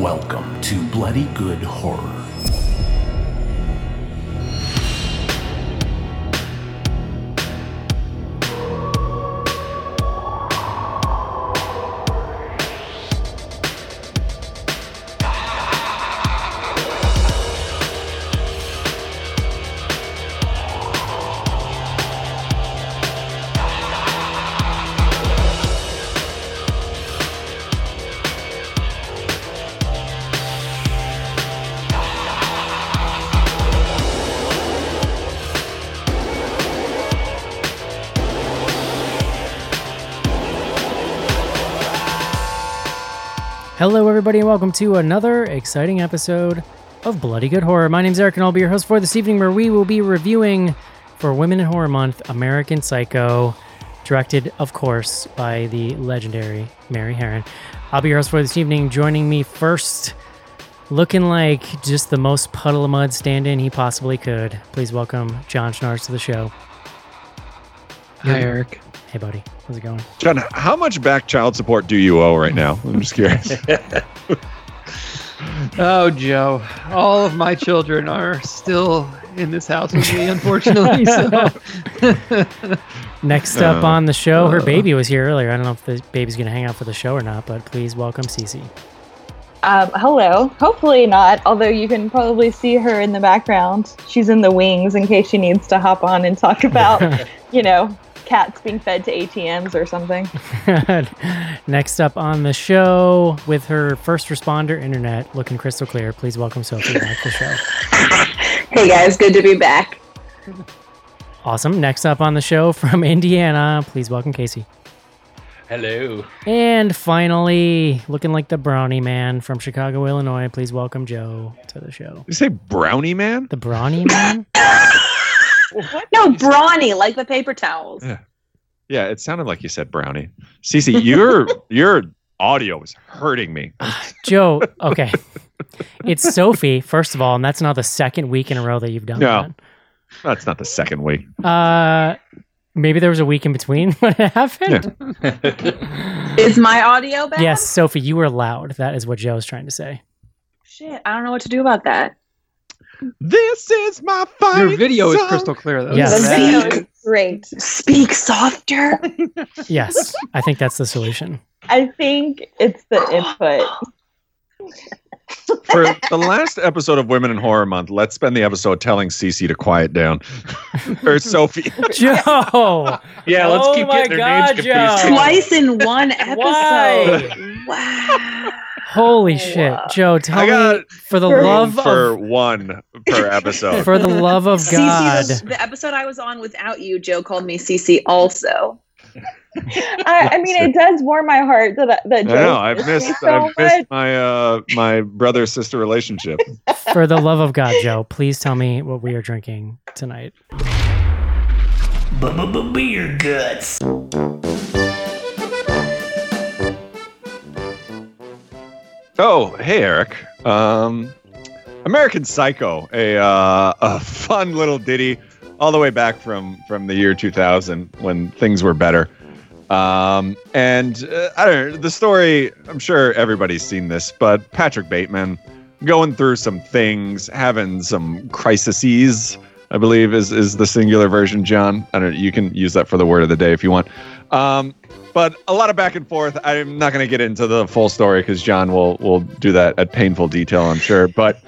Welcome to Bloody Good Horror. Everybody, and welcome to another exciting episode of Bloody Good Horror. My name's Eric, and I'll be your host for this evening, where we will be reviewing for Women in Horror Month American Psycho, directed, of course, by the legendary Mary Harron. I'll be your host for this evening. Joining me first, looking like just the most puddle of mud stand in he possibly could. Please welcome John Schnars to the show. Hi, Eric. Hey, buddy. How's it going? John, how much back child support do you owe right now? I'm just curious. Oh, Joe. All of my children are still in this house with me, unfortunately. So, Next up Uh, on the show, her uh. baby was here earlier. I don't know if the baby's going to hang out for the show or not, but please welcome Cece. Um, hello. Hopefully not, although you can probably see her in the background. She's in the wings in case she needs to hop on and talk about, you know, cats being fed to ATMs or something. Next up on the show, with her first responder internet looking crystal clear, please welcome Sophie back to the show. Hey guys, good to be back. Awesome. Next up on the show from Indiana, please welcome Casey. Hello. And finally, looking like the brownie man from Chicago, Illinois, please welcome Joe to the show. you say brownie man? The brownie man? No, brawny, like the paper towels. Yeah. Yeah, it sounded like you said brownie. Cece, your your audio is hurting me. Joe, okay. It's Sophie, first of all, and that's now the second week in a row that you've done No. That's not the second week. Uh, maybe there was a week in between when it happened. Is my audio bad? Yes, Sophie, you were loud. That is what Joe's trying to say. Shit, I don't know what to do about that. This is my fight. your video is crystal clear, though. Yes. The Yes. video is great. Speak softer. Yes, I think that's the solution. I think it's the input. For the last episode of Women in Horror Month, let's spend the episode telling Cece to quiet down. or Sophie. Joe! Yeah, let's Oh keep my getting their God, names Joe. confused. Twice in one episode. Why? Wow. Holy shit. Joe, tell I got me, for the room love for of one per episode. for the love of God. the, the episode I was on without you, Joe called me CC. also. I, I mean, it does warm my heart that that I Joe know. I've missed. so I've much. missed my uh my brother sister relationship. For the love of God, Joe, please tell me what we are drinking tonight. Beer guts. Oh, hey Eric. Um, American Psycho, a uh, a fun little ditty, all the way back from from the year 2000 when things were better. Um, and uh, I don't know the story. I'm sure everybody's seen this, but Patrick Bateman going through some things, having some crises. I believe is is the singular version. John, I don't. know, You can use that for the word of the day if you want. Um, but a lot of back and forth. I'm not going to get into the full story because John will will do that at painful detail, I'm sure. But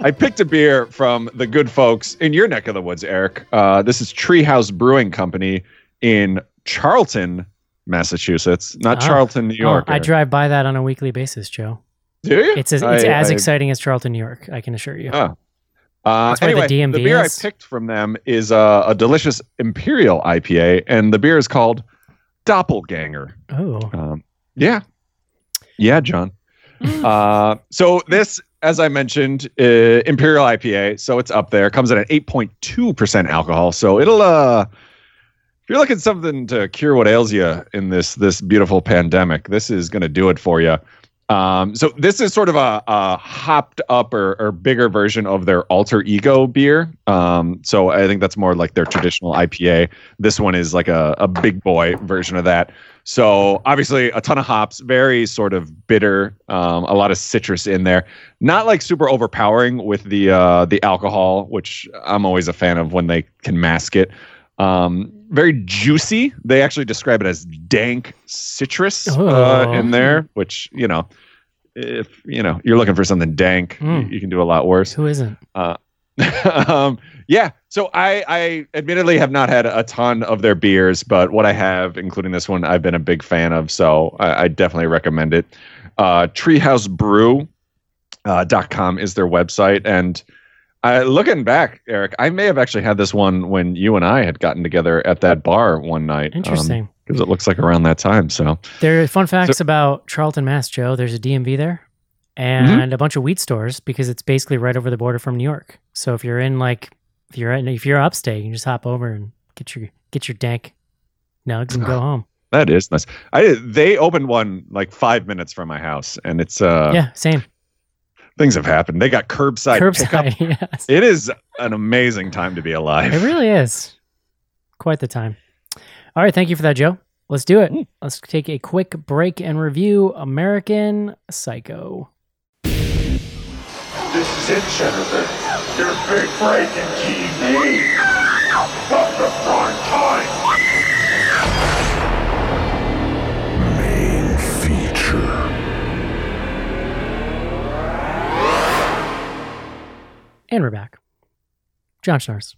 I picked a beer from the good folks in your neck of the woods, Eric. Uh, this is Treehouse Brewing Company in Charlton, Massachusetts, not Ah. Charlton, New York. Oh. I drive by that on a weekly basis, Joe. Do you? It's as, I- it's as I- exciting as Charlton, New York, I can assure you. Oh. Uh, That's where the anyway, DMV beer is? I picked from them is uh, a delicious Imperial IPA, and the beer is called Doppelganger. Oh, Um, yeah, yeah, John. uh, so this, as I mentioned, uh, Imperial IPA, so it's up there. Comes in at eight point two percent alcohol, so it'll. Uh, if you're looking something to cure what ails you in this this beautiful pandemic, this is going to do it for you. Um, so this is sort of a, a hopped up or, or bigger version of their alter ego beer. Um, so I think that's more like their traditional IPA. This one is like a, a big boy version of that. So obviously a ton of hops, very sort of bitter, um, a lot of citrus in there. Not like super overpowering with the uh, the alcohol, which I'm always a fan of when they can mask it. Um, very juicy. They actually describe it as dank citrus uh, Oh. in there, which you know, if you know you're looking for something dank, Mm. you, you can do a lot worse. Who isn't? um, yeah. So I, I admittedly have not had a ton of their beers, but what I have, including this one, I've been a big fan of. So I, I definitely recommend it. Uh, treehousebrew.com uh, dot com is their website. And uh, looking back, Eric, I may have actually had this one when you and I had gotten together at that bar one night. Interesting. Because it looks like around that time. So There are fun facts about Charlton, Mass, Joe. There's a DMV there and Mm-hmm. a bunch of wheat stores because it's basically right over the border from New York. So if you're in like if you're in, if you're upstate, you can just hop over and get your get your dank nugs and go home. that is nice. I they opened one like five minutes from my house, and it's uh yeah, same. Things have happened. They got curbside, pickup. Curbside. yes. It is an amazing time to be alive. It really is. Quite the time. All right, thank you for that, Joe. Let's do it. Mm. Let's take a quick break and review American Psycho. This is it, Jennifer. Your big break in TV. From the prime time. And we're back. John Schnars.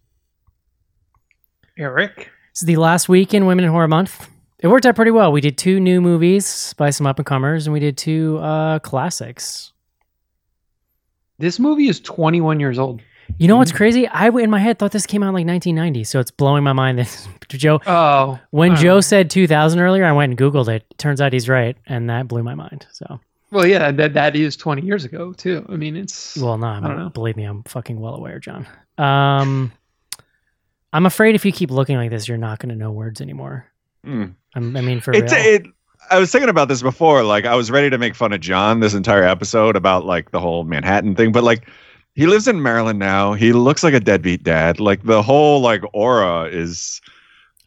Eric. This is the last week in Women in Horror Month. It worked out pretty well. We did two new movies by some up and comers, and we did two uh, classics. This movie is 21 years old. You know what's crazy? I in my head thought this came out in like 1990, so it's blowing my mind that Joe. Oh. When Joe said 2000 earlier, I went and googled it. Turns out he's right, and that blew my mind. So, Well, yeah, that that is 20 years ago too. I mean, it's well, no, I don't know. believe me, I'm fucking well aware, John. Um, I'm afraid if you keep looking like this, you're not going to know words anymore. Mm. I'm, I mean, for It's real. it. I was thinking about this before. Like I was ready to make fun of John this entire episode about like the whole Manhattan thing, but like he lives in Maryland now. He looks like a deadbeat dad. Like the whole like aura is.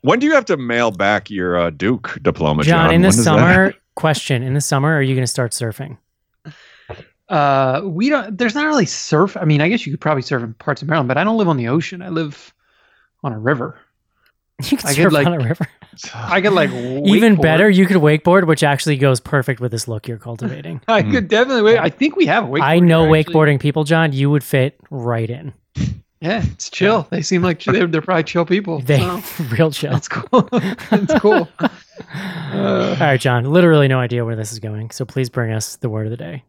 When do you have to mail back your uh, Duke diploma, John? John, in the When does that summer, question: In the summer, are you going to start surfing? Uh, we don't. There's not really surf. I mean, I guess you could probably surf in parts of Maryland, but I don't live on the ocean. I live on a river. You can I could, surf like, on a river. I could like Even wakeboard. better, you could wakeboard, which actually goes perfect with this look you're cultivating. I could definitely. I think we have a wakeboard. I know actually. wakeboarding people, John. You would fit right in. Yeah, it's chill. They seem like they're, they're probably chill people. They so real chill. that's cool. that's cool. All right, John. Literally no idea where this is going, so please bring us the word of the day.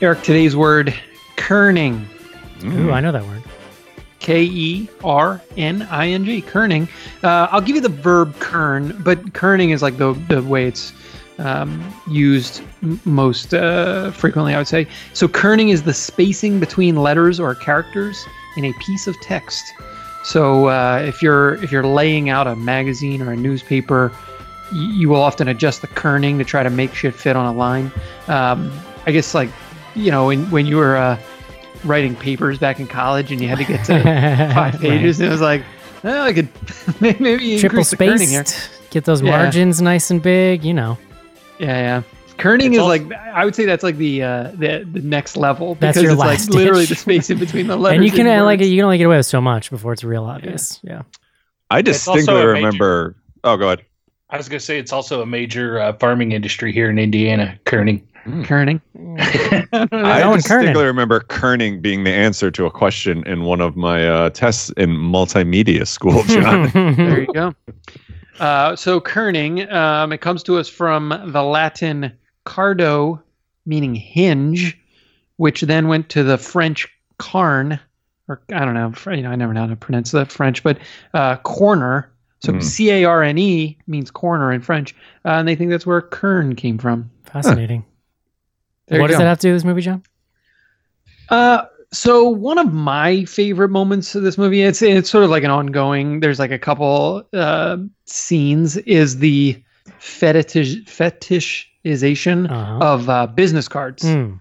Eric, today's word, kerning. Ooh, I know that word. K E R N I N G, kerning. Uh, I'll give you the verb kern, but kerning is like the the way it's um, used m- most uh, frequently, I would say. So kerning is the spacing between letters or characters in a piece of text. So uh, if you're if you're laying out a magazine or a newspaper, y- you will often adjust the kerning to try to make shit fit on a line. Um, I guess like you know when when you were uh, writing papers back in college and you had to get to five Right. pages, and it was like, well, I could maybe Triple increase the kerning here. spaced. Get those Yeah. margins nice and big. You know, Yeah, yeah. Kerning It's is also- like I would say that's like the uh, the the next level That's because your it's last like literally the space in between the letters. and you can and uh, like you can only get away with so much before it's real obvious. Yeah. I distinctly a major- remember. Oh, go ahead. I was going to say it's also a major uh, farming industry here in Indiana, kerning. kerning. I Owen distinctly Kernan. remember kerning being the answer to a question in one of my uh, tests in multimedia school, John. there you go. Uh, so kerning, um, it comes to us from the Latin cardo, meaning hinge, which then went to the French carn, or I don't know, you know, I never know how to pronounce the French, but uh, corner. So Hmm. C A R N E means corner in French, uh, and they think that's where kern came from. Fascinating. There what does go. that have to do with this movie, John? Uh, So one of my favorite moments of this movie, it's it's sort of like an ongoing. There's like a couple uh, scenes. Is the fetish fetishization Uh-huh. of uh, business cards. Mm.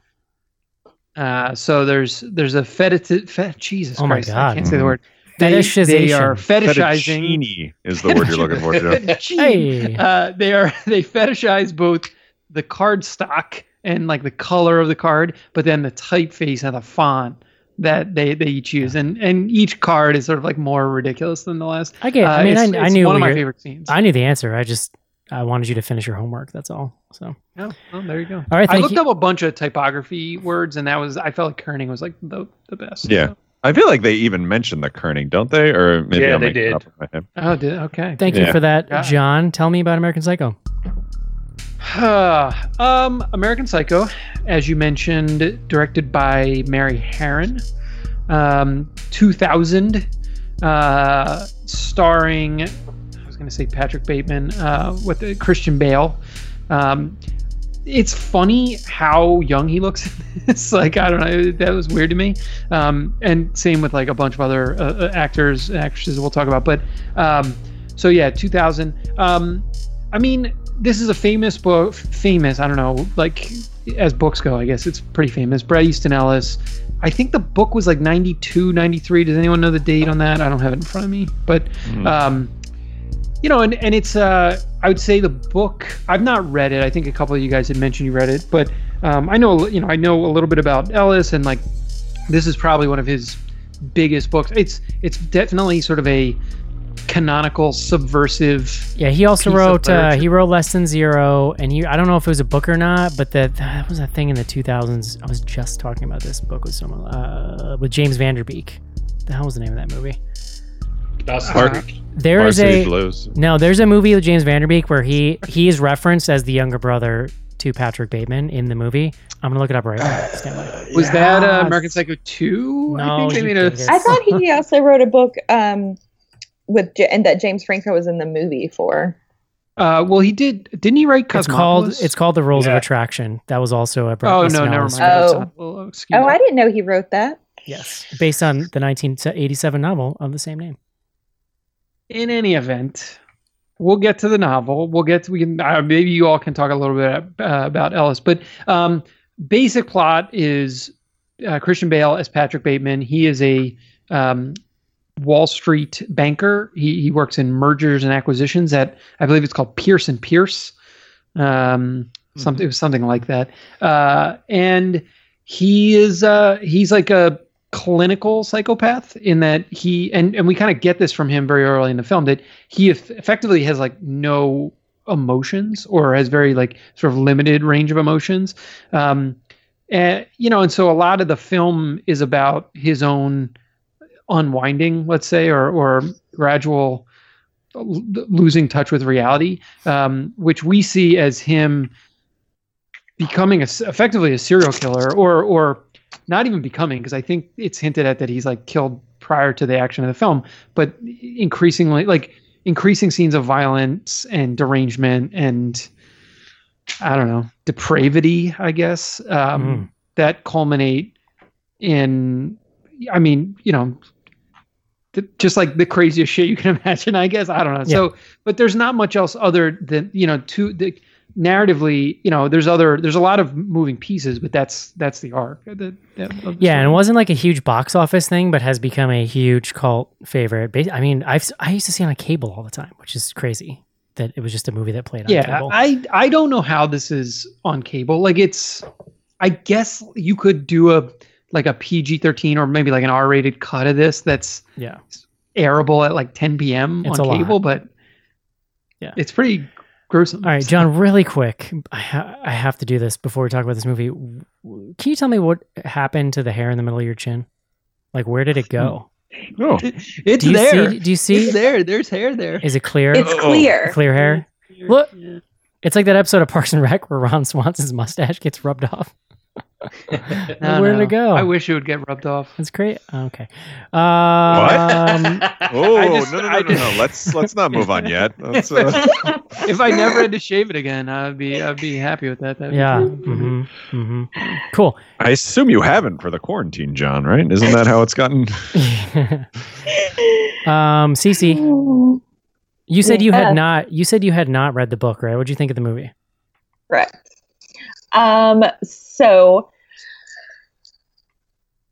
Uh, so there's there's a fetish. Fet, Jesus Oh my Christ, I can't say the word. They, they are fetishizing. Fettuccine is the word you're looking for, Joe. Hey. Uh, they are they fetishize both the card stock and like the color of the card, but then the typeface and the font that they they each use, and and each card is sort of like more ridiculous than the last. I get. I Uh, mean, I, it's- I knew one of my favorite scenes. I knew the answer. I just I wanted you to finish your homework. That's all. So Oh, oh, there you go. All right, I looked you. up a bunch of typography words, and that was I felt like Kerning was like the the best. Yeah. I feel like they even mentioned the kerning, don't they? Or maybe Yeah, I'm they did. up in my head. Oh, did okay. thank you for that, Yeah. John. Tell me about American Psycho. um, American Psycho, as you mentioned, directed by Mary Harron. Um, 2000, uh, starring, I was going to say Patrick Bateman, uh, with Christian Bale. Um, it's funny how young he looks in this. like, I don't know. That was weird to me. Um, and same with like a bunch of other uh, uh, actors, actresses we'll talk about. But um, so yeah, 2000. Um, I mean, this is a famous book. Famous, I don't know, like as books go, I guess it's pretty famous. Bret Easton Ellis. I think the book was like 92, 93. Does anyone know the date on that? I don't have it in front of me. But, um, you know, and, and it's, uh, I would say the book, I've not read it. I think a couple of you guys had mentioned you read it. But um, I know, you know, I know a little bit about Ellis and like this is probably one of his biggest books. It's, it's definitely sort of a canonical subversive Yeah, he also wrote. Uh, he wrote Less Than Zero, and he. I don't know if it was a book or not, but that that was a thing in the 2000s. I was just talking about this book with someone uh, with James Van Der Beek. The hell was the name of that movie? Dawson's Art- Creek. There is a Blues. no. There's a movie with James Van Der Beek where he he is referenced as the younger brother to Patrick Bateman in the movie. I'm gonna look it up right now. Stand by. Was that uh, American Psycho 2? No, I think they made a. think it- I thought he also wrote a book um, with J- and that James Franco was in the movie for. Uh, well, he did. Didn't he write It's called it's called The Rules of Attraction. That was also a Bret Oh Easton no, never mind. film. Oh. Well, Oh. I didn't know he wrote that. Yes, based on the 1987 novel of the same name. In any event, we'll get to the novel. We'll get to we can uh, maybe you all can talk a little bit uh, about Ellis, but um, basic plot is uh, Christian Bale as Patrick Bateman. He is a um, Wall Street banker. He he works in mergers and acquisitions at I believe it's called Pierce and Pierce. Um, something it was something like that. Uh, and he is uh, he's like a clinical psychopath in that he and and we kind of get this from him very early in the film that he eff- effectively has like no emotions or has very like sort of limited range of emotions. Um and you know and so a lot of the film is about his own unwinding let's say or or gradual l- losing touch with reality um which we see as him becoming a, effectively a serial killer or or not even becoming because I think it's hinted at that he's like killed prior to the action of the film, but increasingly like increasing scenes of violence and derangement and I don't know depravity, I guess um, Mm. that culminate in I mean you know th- just like the craziest shit you can imagine, I guess I don't know. So, but there's not much else other than you know to the narratively you know there's other there's a lot of moving pieces but that's that's the arc that, of the Yeah, and it wasn't like a huge box office thing, but has become a huge cult favorite. I mean, I've I used to see it on cable all the time, which is crazy that it was just a movie that played on yeah cable. i i don't know how this is on cable like it's i guess you could do a like a pg-13 or maybe like an r-rated cut of this that's yeah, airable at like 10 p.m It's on a lot. cable but Yeah. it's pretty gruesome All right, John, really quick. I, ha- I have to do this before we talk about this movie. Can you tell me what happened to the hair in the middle of your chin? Like, where did it go? Hmm. Oh, it's Do there see? Do you see? it's there there's hair there Is it clear? It's Oh. clear. clear hair. Look, it's like that episode of Parks and Rec where Ron Swanson's mustache gets rubbed off. No, Where'd no. it go? I wish it would get rubbed off. That's great. Okay. Um, Oh just- no no no I no, no! Let's let's not move on yet. Uh, If I never had to shave it again, I'd be I'd be happy with that. That'd yeah. cool. hmm hmm Cool. I assume you haven't for the quarantine, John. Right? Isn't that how it's gotten? um, Cece, you said you had not. You said you had not read the book, right? What do you think of the movie? Correct. Um, so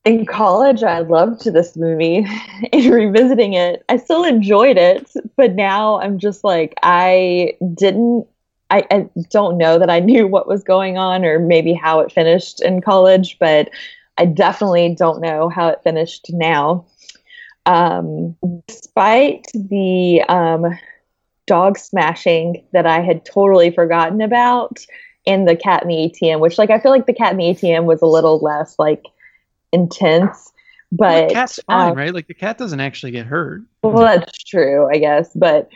in college, I loved this movie. In revisiting it, I still enjoyed it, but now I'm just like, I didn't, I, I don't know that I knew what was going on or maybe how it finished in college, but I definitely don't know how it finished now. Um, despite the um, dog smashing that I had totally forgotten about, and the cat in the ATM, which like I feel like the cat in the ATM was a little less like intense, Well, but the cat's fine, um, right? Like the cat doesn't actually get hurt. well, that's true, I guess. But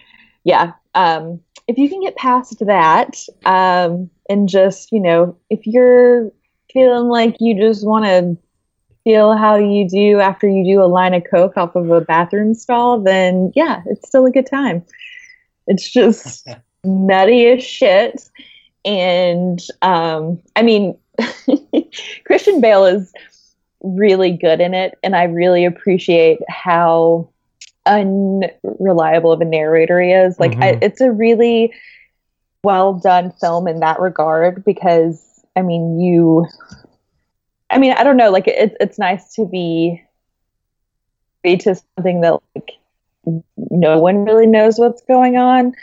yeah, um, if you can get past that, um, and just you know, if you're feeling like you just want to feel how you do after you do a line of coke off of a bathroom stall, then yeah, it's still a good time. It's just nutty as shit. And um, I mean, Christian Bale is really good in it, and I really appreciate how unreliable of a narrator he is. Like, I, Mhm. it's a really well done film in that regard because, I mean, you, I mean, I don't know, like, it's it's nice to be be to something that like no one really knows what's going on.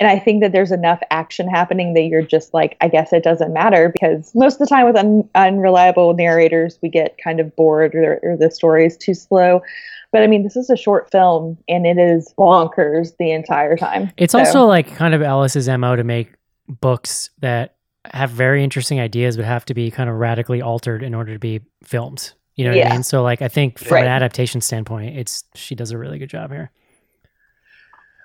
And I think that there's enough action happening that you're just like, I guess it doesn't matter because most of the time with un- unreliable narrators, we get kind of bored or, or the story is too slow. But I mean, this is a short film and it is bonkers the entire time. It's So- also like kind of Ellis's mo to make books that have very interesting ideas, but have to be kind of radically altered in order to be filmed. You know what I mean? So like, I think from Right. an adaptation standpoint, it's she does a really good job here.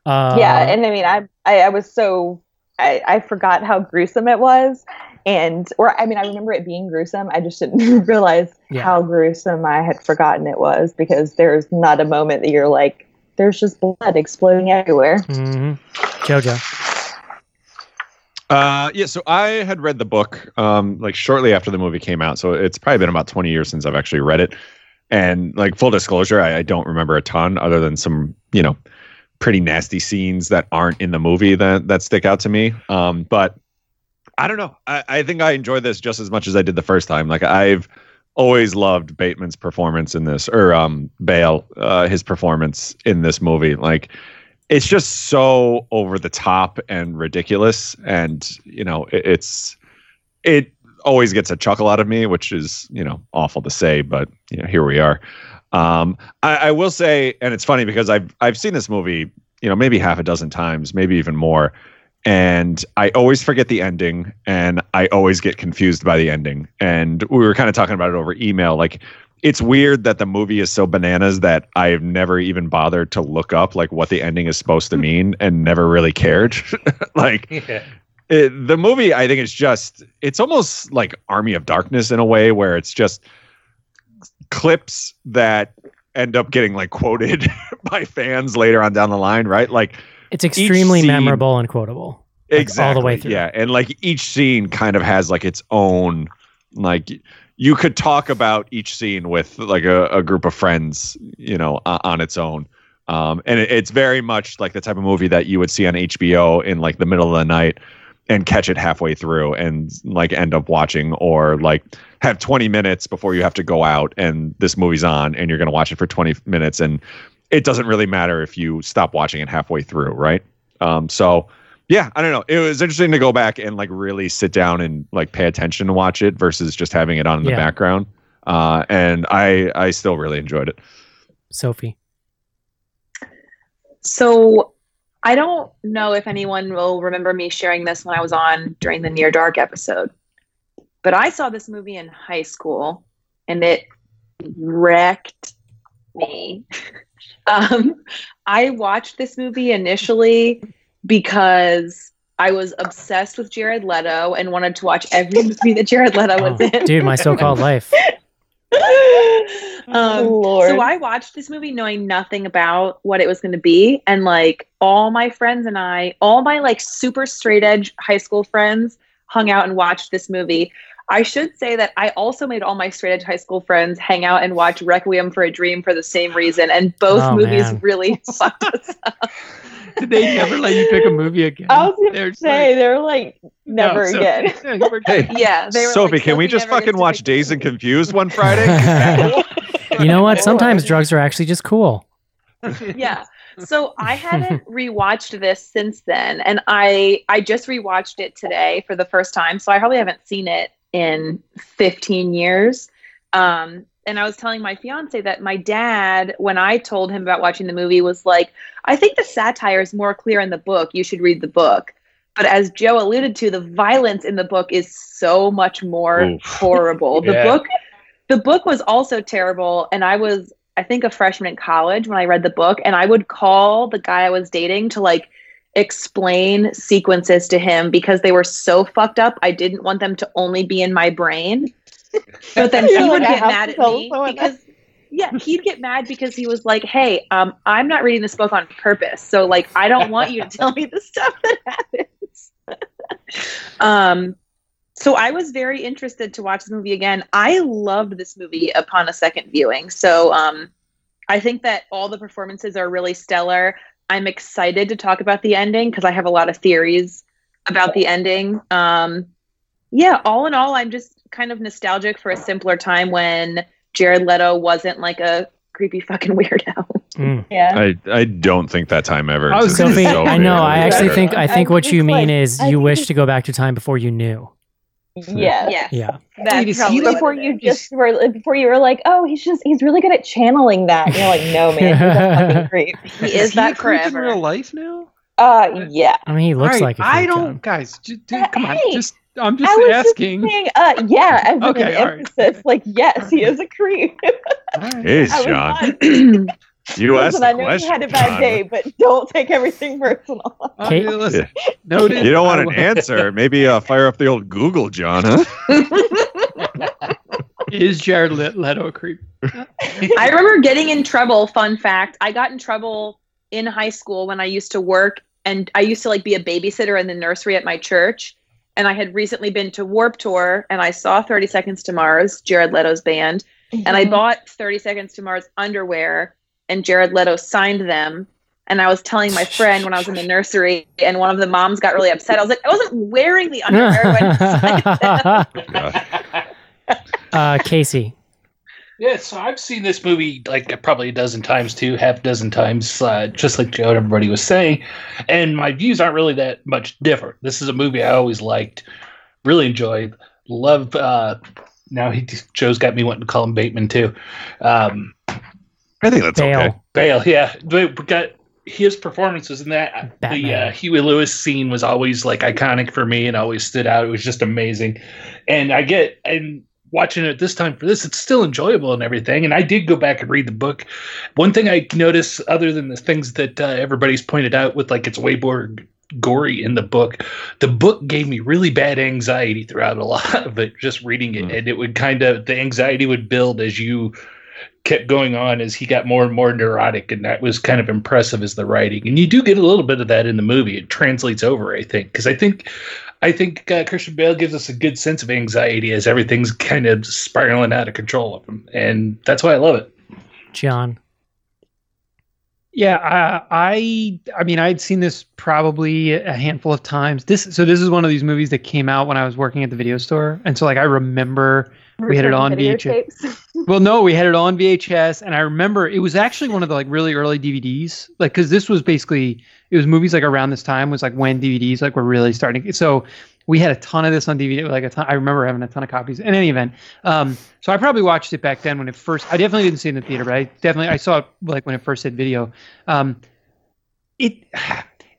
Uh, yeah, and I mean, I I, I was so I, I forgot how gruesome it was, and or I mean, I remember it being gruesome. I just didn't realize Yeah. how gruesome I had forgotten it was because there's not a moment that you're like, there's just blood exploding everywhere. mhm. Jojo. Uh, yeah, so I had read the book um, like shortly after the movie came out. So it's probably been about 20 years since I've actually read it. And like full disclosure, I, I don't remember a ton other than some, you know, pretty nasty scenes that aren't in the movie that that stick out to me. Um, but I don't know. I, I think I enjoy this just as much as I did the first time. Like I've always loved Bateman's performance in this, or um, Bale, uh, his performance in this movie. Like it's just so over the top and ridiculous and you know it, it's it always gets a chuckle out of me which is you know awful to say but you know here we are um I, I will say and it's funny because i've i've seen this movie you know maybe half a dozen times maybe even more and i always forget the ending and i always get confused by the ending and we were kind of talking about it over email like it's weird that the movie is so bananas that I've never even bothered to look up like what the ending is supposed to mean and never really cared. like Yeah. it, the movie, I think it's just it's almost like Army of Darkness in a way where it's just clips that end up getting like quoted by fans later on down the line, right? Like It's extremely scene- memorable and quotable. Like, all the way through. yeah and like each scene kind of has like its own like you could talk about each scene with like a, a group of friends you know uh, on its own um and it, it's very much like the type of movie that you would see on hbo in like the middle of the night and catch it halfway through and like end up watching or like have 20 minutes before you have to go out and this movie's on and you're going to watch it for 20 minutes and it doesn't really matter if you stop watching it halfway through right um so yeah, I don't know. It was interesting to go back and like really sit down and like pay attention to watch it versus just having it on in the Yeah. background. Uh, and I I still really enjoyed it. Sophie. So I don't know if anyone will remember me sharing this when I was on during the Near Dark episode, but I saw this movie in high school and it wrecked me. um, I watched this movie initially because I was obsessed with Jared Leto and wanted to watch every movie that Jared Leto was Oh, in. dude, my so-called life. um, Lord. So I watched this movie knowing nothing about what it was going to be, and like all my friends and I, all my like super straight edge high school friends, hung out and watched this movie. I should say that I also made all my straight edge high school friends hang out and watch Requiem for a Dream for the same reason, and both Oh, movies man. really fucked us up. Did they never let you pick a movie again? I was They're gonna just say like, they're like never so- again. we're. Hey, Yeah, they were Sophie, like, can we just fucking watch Dazed and Confused one Friday? You know what? Sometimes drugs are actually just cool. yeah. So I haven't rewatched this since then, and I I just rewatched it today for the first time. So I probably haven't seen it in 15 years. Um, and I was telling my fiance that my dad, when I told him about watching the movie, was like, "I think the satire is more clear in the book. You should read the book." But as Joe alluded to, the violence in the book is so much more Oof. horrible. The Yeah. book the book was also terrible and I was I think a freshman in college when I read the book and I would call the guy I was dating to like explain sequences to him because they were so fucked up. I didn't want them to only be in my brain. But then he would like, get mad at me because yeah, he'd get mad because he was like, "Hey, um, I'm not reading this book on purpose, so like, I don't want you to tell me the stuff that happens." um, so I was very interested to watch the movie again. I loved this movie upon a second viewing. So um, I think that all the performances are really stellar. I'm excited to talk about the ending because I have a lot of theories about the ending. Um, yeah, all in all, I'm just kind of nostalgic for a simpler time when Jared Leto wasn't like a creepy fucking weirdo. Mm. Yeah. I, I don't think that time ever I was. Sophie, Sophie, I know. I actually think I think I what you mean like, is I you think wish to go back to time before you knew. Yeah. yeah, Yeah. that's Wait, is he probably like- Before you just were before you were like, oh, he's just he's really good at channeling that. And you're like, no man, he's a fucking creep. he is he a that creep in real life now? Uh yeah. I mean, he looks All right, like a I don't, John. guys. Just, Uh, come on, just I'm I just was asking. just saying, uh yeah, as Okay, an all right. emphasis, like yes, he is a creep. All right. Jeez, John. not- You asked Listen, the I know question. you had a bad John. day, but don't take everything personal. Kate- yeah, listen, noted. You don't want an answer. Maybe uh, fire up the old Google, John, huh? Is Jared Le- Leto a creep? I remember getting in trouble. Fun fact: I got in trouble in high school when I used to work, and I used to like be a babysitter in the nursery at my church. And I had recently been to Warp Tour, and I saw Thirty Seconds to Mars, Jared Leto's band, and I bought Thirty Seconds to Mars underwear, and Jared Leto signed them. And I was telling my friend when I was in the nursery, and one of the moms got really upset. I was like, I wasn't wearing the underwear when I signed them. uh, Casey. Yeah, so I've seen this movie like probably a dozen times too, half a dozen times, uh, just like Joe and everybody was saying. And my views aren't really that much different. This is a movie I always liked, really enjoyed, love. Uh, now he Joe's got me wanting to call him Bateman too. Um, I think that's Bale. okay. Bale, yeah, we we got his performances in that. The Batman. uh, Huey Lewis scene was always like iconic for me and always stood out. It was just amazing. And I get and watching it this time for this, it's still enjoyable and everything. And I did go back and read the book. One thing I noticed, other than the things that uh, everybody's pointed out, with like it's way more gory in the book, the book gave me really bad anxiety throughout a lot of it. Just reading it, Hmm. and it would kind of the anxiety would build as you kept going on as he got more and more neurotic and that was kind of impressive as the writing and you do get a little bit of that in the movie it translates over i think because i think i think uh, christian bale gives us a good sense of anxiety as everything's kind of spiraling out of control of him and that's why i love it John. Yeah, I, I I mean I'd seen this probably a handful of times. This so this is one of these movies that came out when I was working at the video store, and so like I remember we had it on VHS. Well, no, we had it on VHS, and I remember it was actually one of the like really early DVDs, like because this was basically it was movies like around this time was like when DVDs like were really starting. So we had a ton of this on DVD, like a ton. I remember having a ton of copies. In any event, um, so I probably watched it back then when it first. I definitely didn't see it in the theater, but I definitely I saw it like when it first hit video. Um, it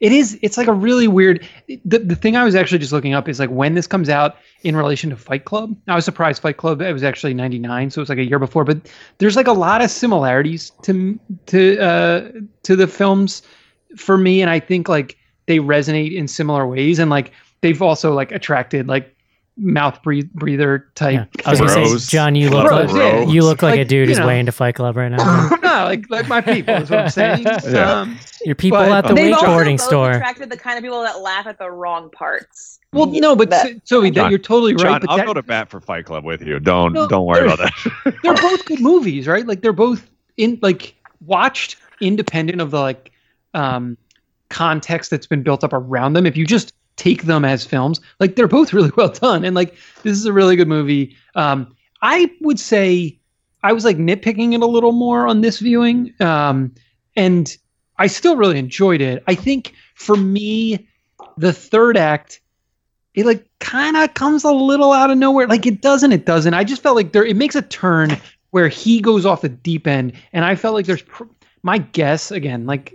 it is it's like a really weird the, the thing i was actually just looking up is like when this comes out in relation to fight club. I was surprised fight club it was actually 99 so it was like a year before but there's like a lot of similarities to to uh to the films for me and i think like they resonate in similar ways, and like they've also like attracted like mouth breathe, breather type. Yeah. I was gonna say, John, you look Bros, like yeah. you look like, a dude who's know. way into Fight Club right now. no, like like my people is what I'm saying. Yeah. Um, Your people But- at the They've also wakeboarding store. attracted the kind of people that laugh at the wrong parts. well, no, but That- so, Zoe, John, you're totally right. John, but I'll that- go to bat for Fight Club with you. Don't No, don't worry about that. they're both good movies, right? Like they're both in like watched independent of the like um context that's been built up around them. If you just take them as films, like they're both really well done. And like this is a really good movie. Um I would say I was like nitpicking it a little more on this viewing. Um and I still really enjoyed it. I think for me, the third act it like kind of comes a little out of nowhere. Like it doesn't, it doesn't. I just felt like there it makes a turn where he goes off the deep end, and I felt like there's pr- my guess again, like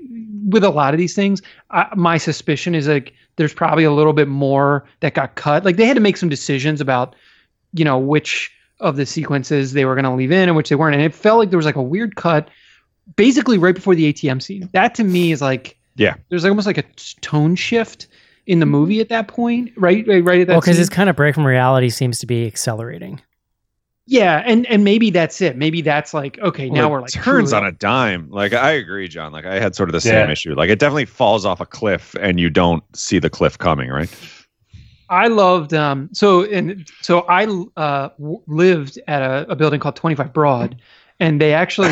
with a lot of these things, I, my suspicion is like there's probably a little bit more that got cut. Like they had to make some decisions about, you know, which of the sequences they were going to leave in and which they weren't, and it felt like there was like a weird cut, basically right before the ATM scene. That to me is like, Yeah. there's like almost like a tone shift in the movie at that point, right? Right, right at that. Well, because scene. his kind of break from reality seems to be accelerating. Yeah, and and maybe that's it. Maybe that's like okay, now Well, it we're like turns on a dime. Like I agree, John. Like I had sort of the same Yeah. issue. Like it definitely falls off a cliff, and you don't see the cliff coming. Right? I loved um so and so I uh w- lived at a, a building called 25 Broad and they actually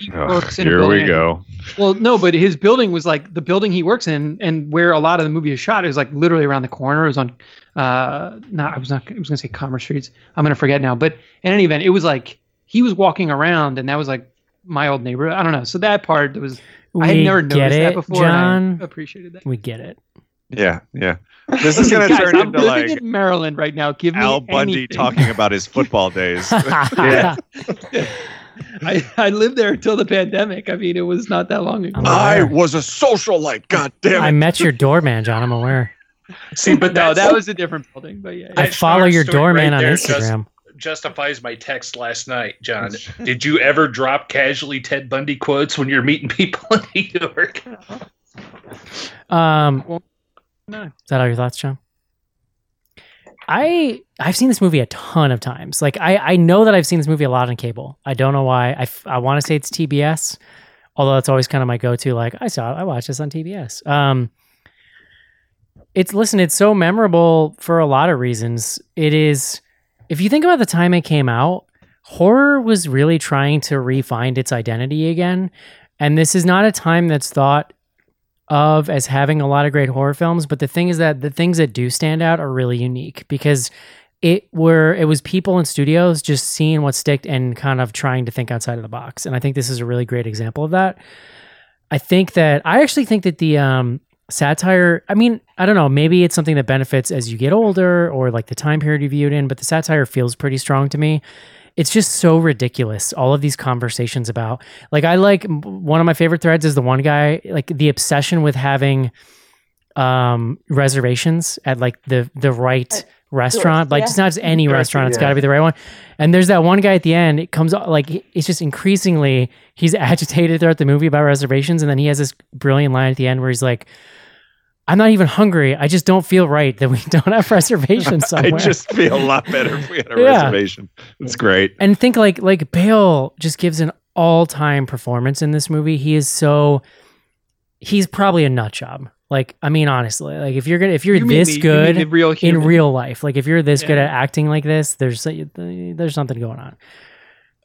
he works in a here we go. Well, no, but his building was like the building he works in and where a lot of the movie is shot is like literally around the corner. It was on uh not I was not I was going to say Commerce Streets. I'm going to forget now, but in any event, it was like he was walking around and that was like my old neighborhood. I don't know. So that part was I had never noticed it, that before John. and I appreciated that. We get it. Yeah, yeah. This is gonna Guys, turn I'm into living like in Maryland right now. Give me Al Bundy anything. talking about his football days. yeah. I, I lived there until the pandemic. I mean, it was not that long ago. I'm I aware. was a socialite. God damn it! I met your doorman, John. I'm aware. See, but no, that was a different building. But yeah, I That follow your story doorman right on there just- Instagram. justifies my text last night, John. Did you ever drop casually Ted Bundy quotes when you're meeting people in New York? Um, no. Is that all your thoughts, John? I I've seen this movie a ton of times. Like I I know that I've seen this movie a lot on cable. I don't know why. I, I want to say it's TBS, although that's always kind of my go to. Like I saw I watched this on TBS. Um, it's listen. It's so memorable for a lot of reasons. It is. If you think about the time it came out, horror was really trying to refine its identity again, and this is not a time that's thought of as having a lot of great horror films, but the thing is that the things that do stand out are really unique because it were it was people in studios just seeing what sticked and kind of trying to think outside of the box. And I think this is a really great example of that. I think that I actually think that the um satire, I mean, I don't know, maybe it's something that benefits as you get older or like the time period you view it in, but the satire feels pretty strong to me it's just so ridiculous all of these conversations about like i like one of my favorite threads is the one guy like the obsession with having um reservations at like the the right restaurant like yeah. it's not just any restaurant it's yeah. got to be the right one and there's that one guy at the end it comes o- like it's just increasingly he's agitated throughout the movie about reservations and then he has this brilliant line at the end where he's like i'm not even hungry i just don't feel right that we don't have reservations somewhere. I just feel a lot better if we had a Yeah. reservation. It's great. and think like like Bale just gives an all time performance in this movie. He is so he's probably a nut job. Like I mean honestly, like if you're gonna if you're You this the- good the real in real life, like if you're this good at acting like this, there's there's something going on.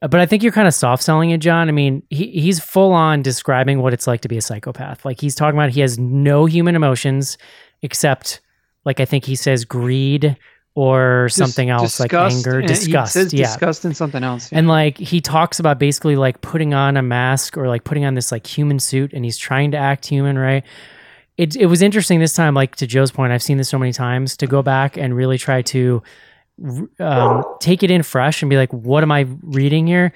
But I think you're kind of soft selling it, John. I mean, he, he's full on describing what it's like to be a psychopath. Like he's talking about he has no human emotions except, like I think he says, greed or Dis- something else like anger, and disgust. He says yeah, disgust and something else. yeah. and like he talks about basically like putting on a mask or like putting on this like human suit and he's trying to act human, right? It it was interesting this time, like to Joe's point, I've seen this so many times to go back and really try to um, take it in fresh and be like, what am I reading here?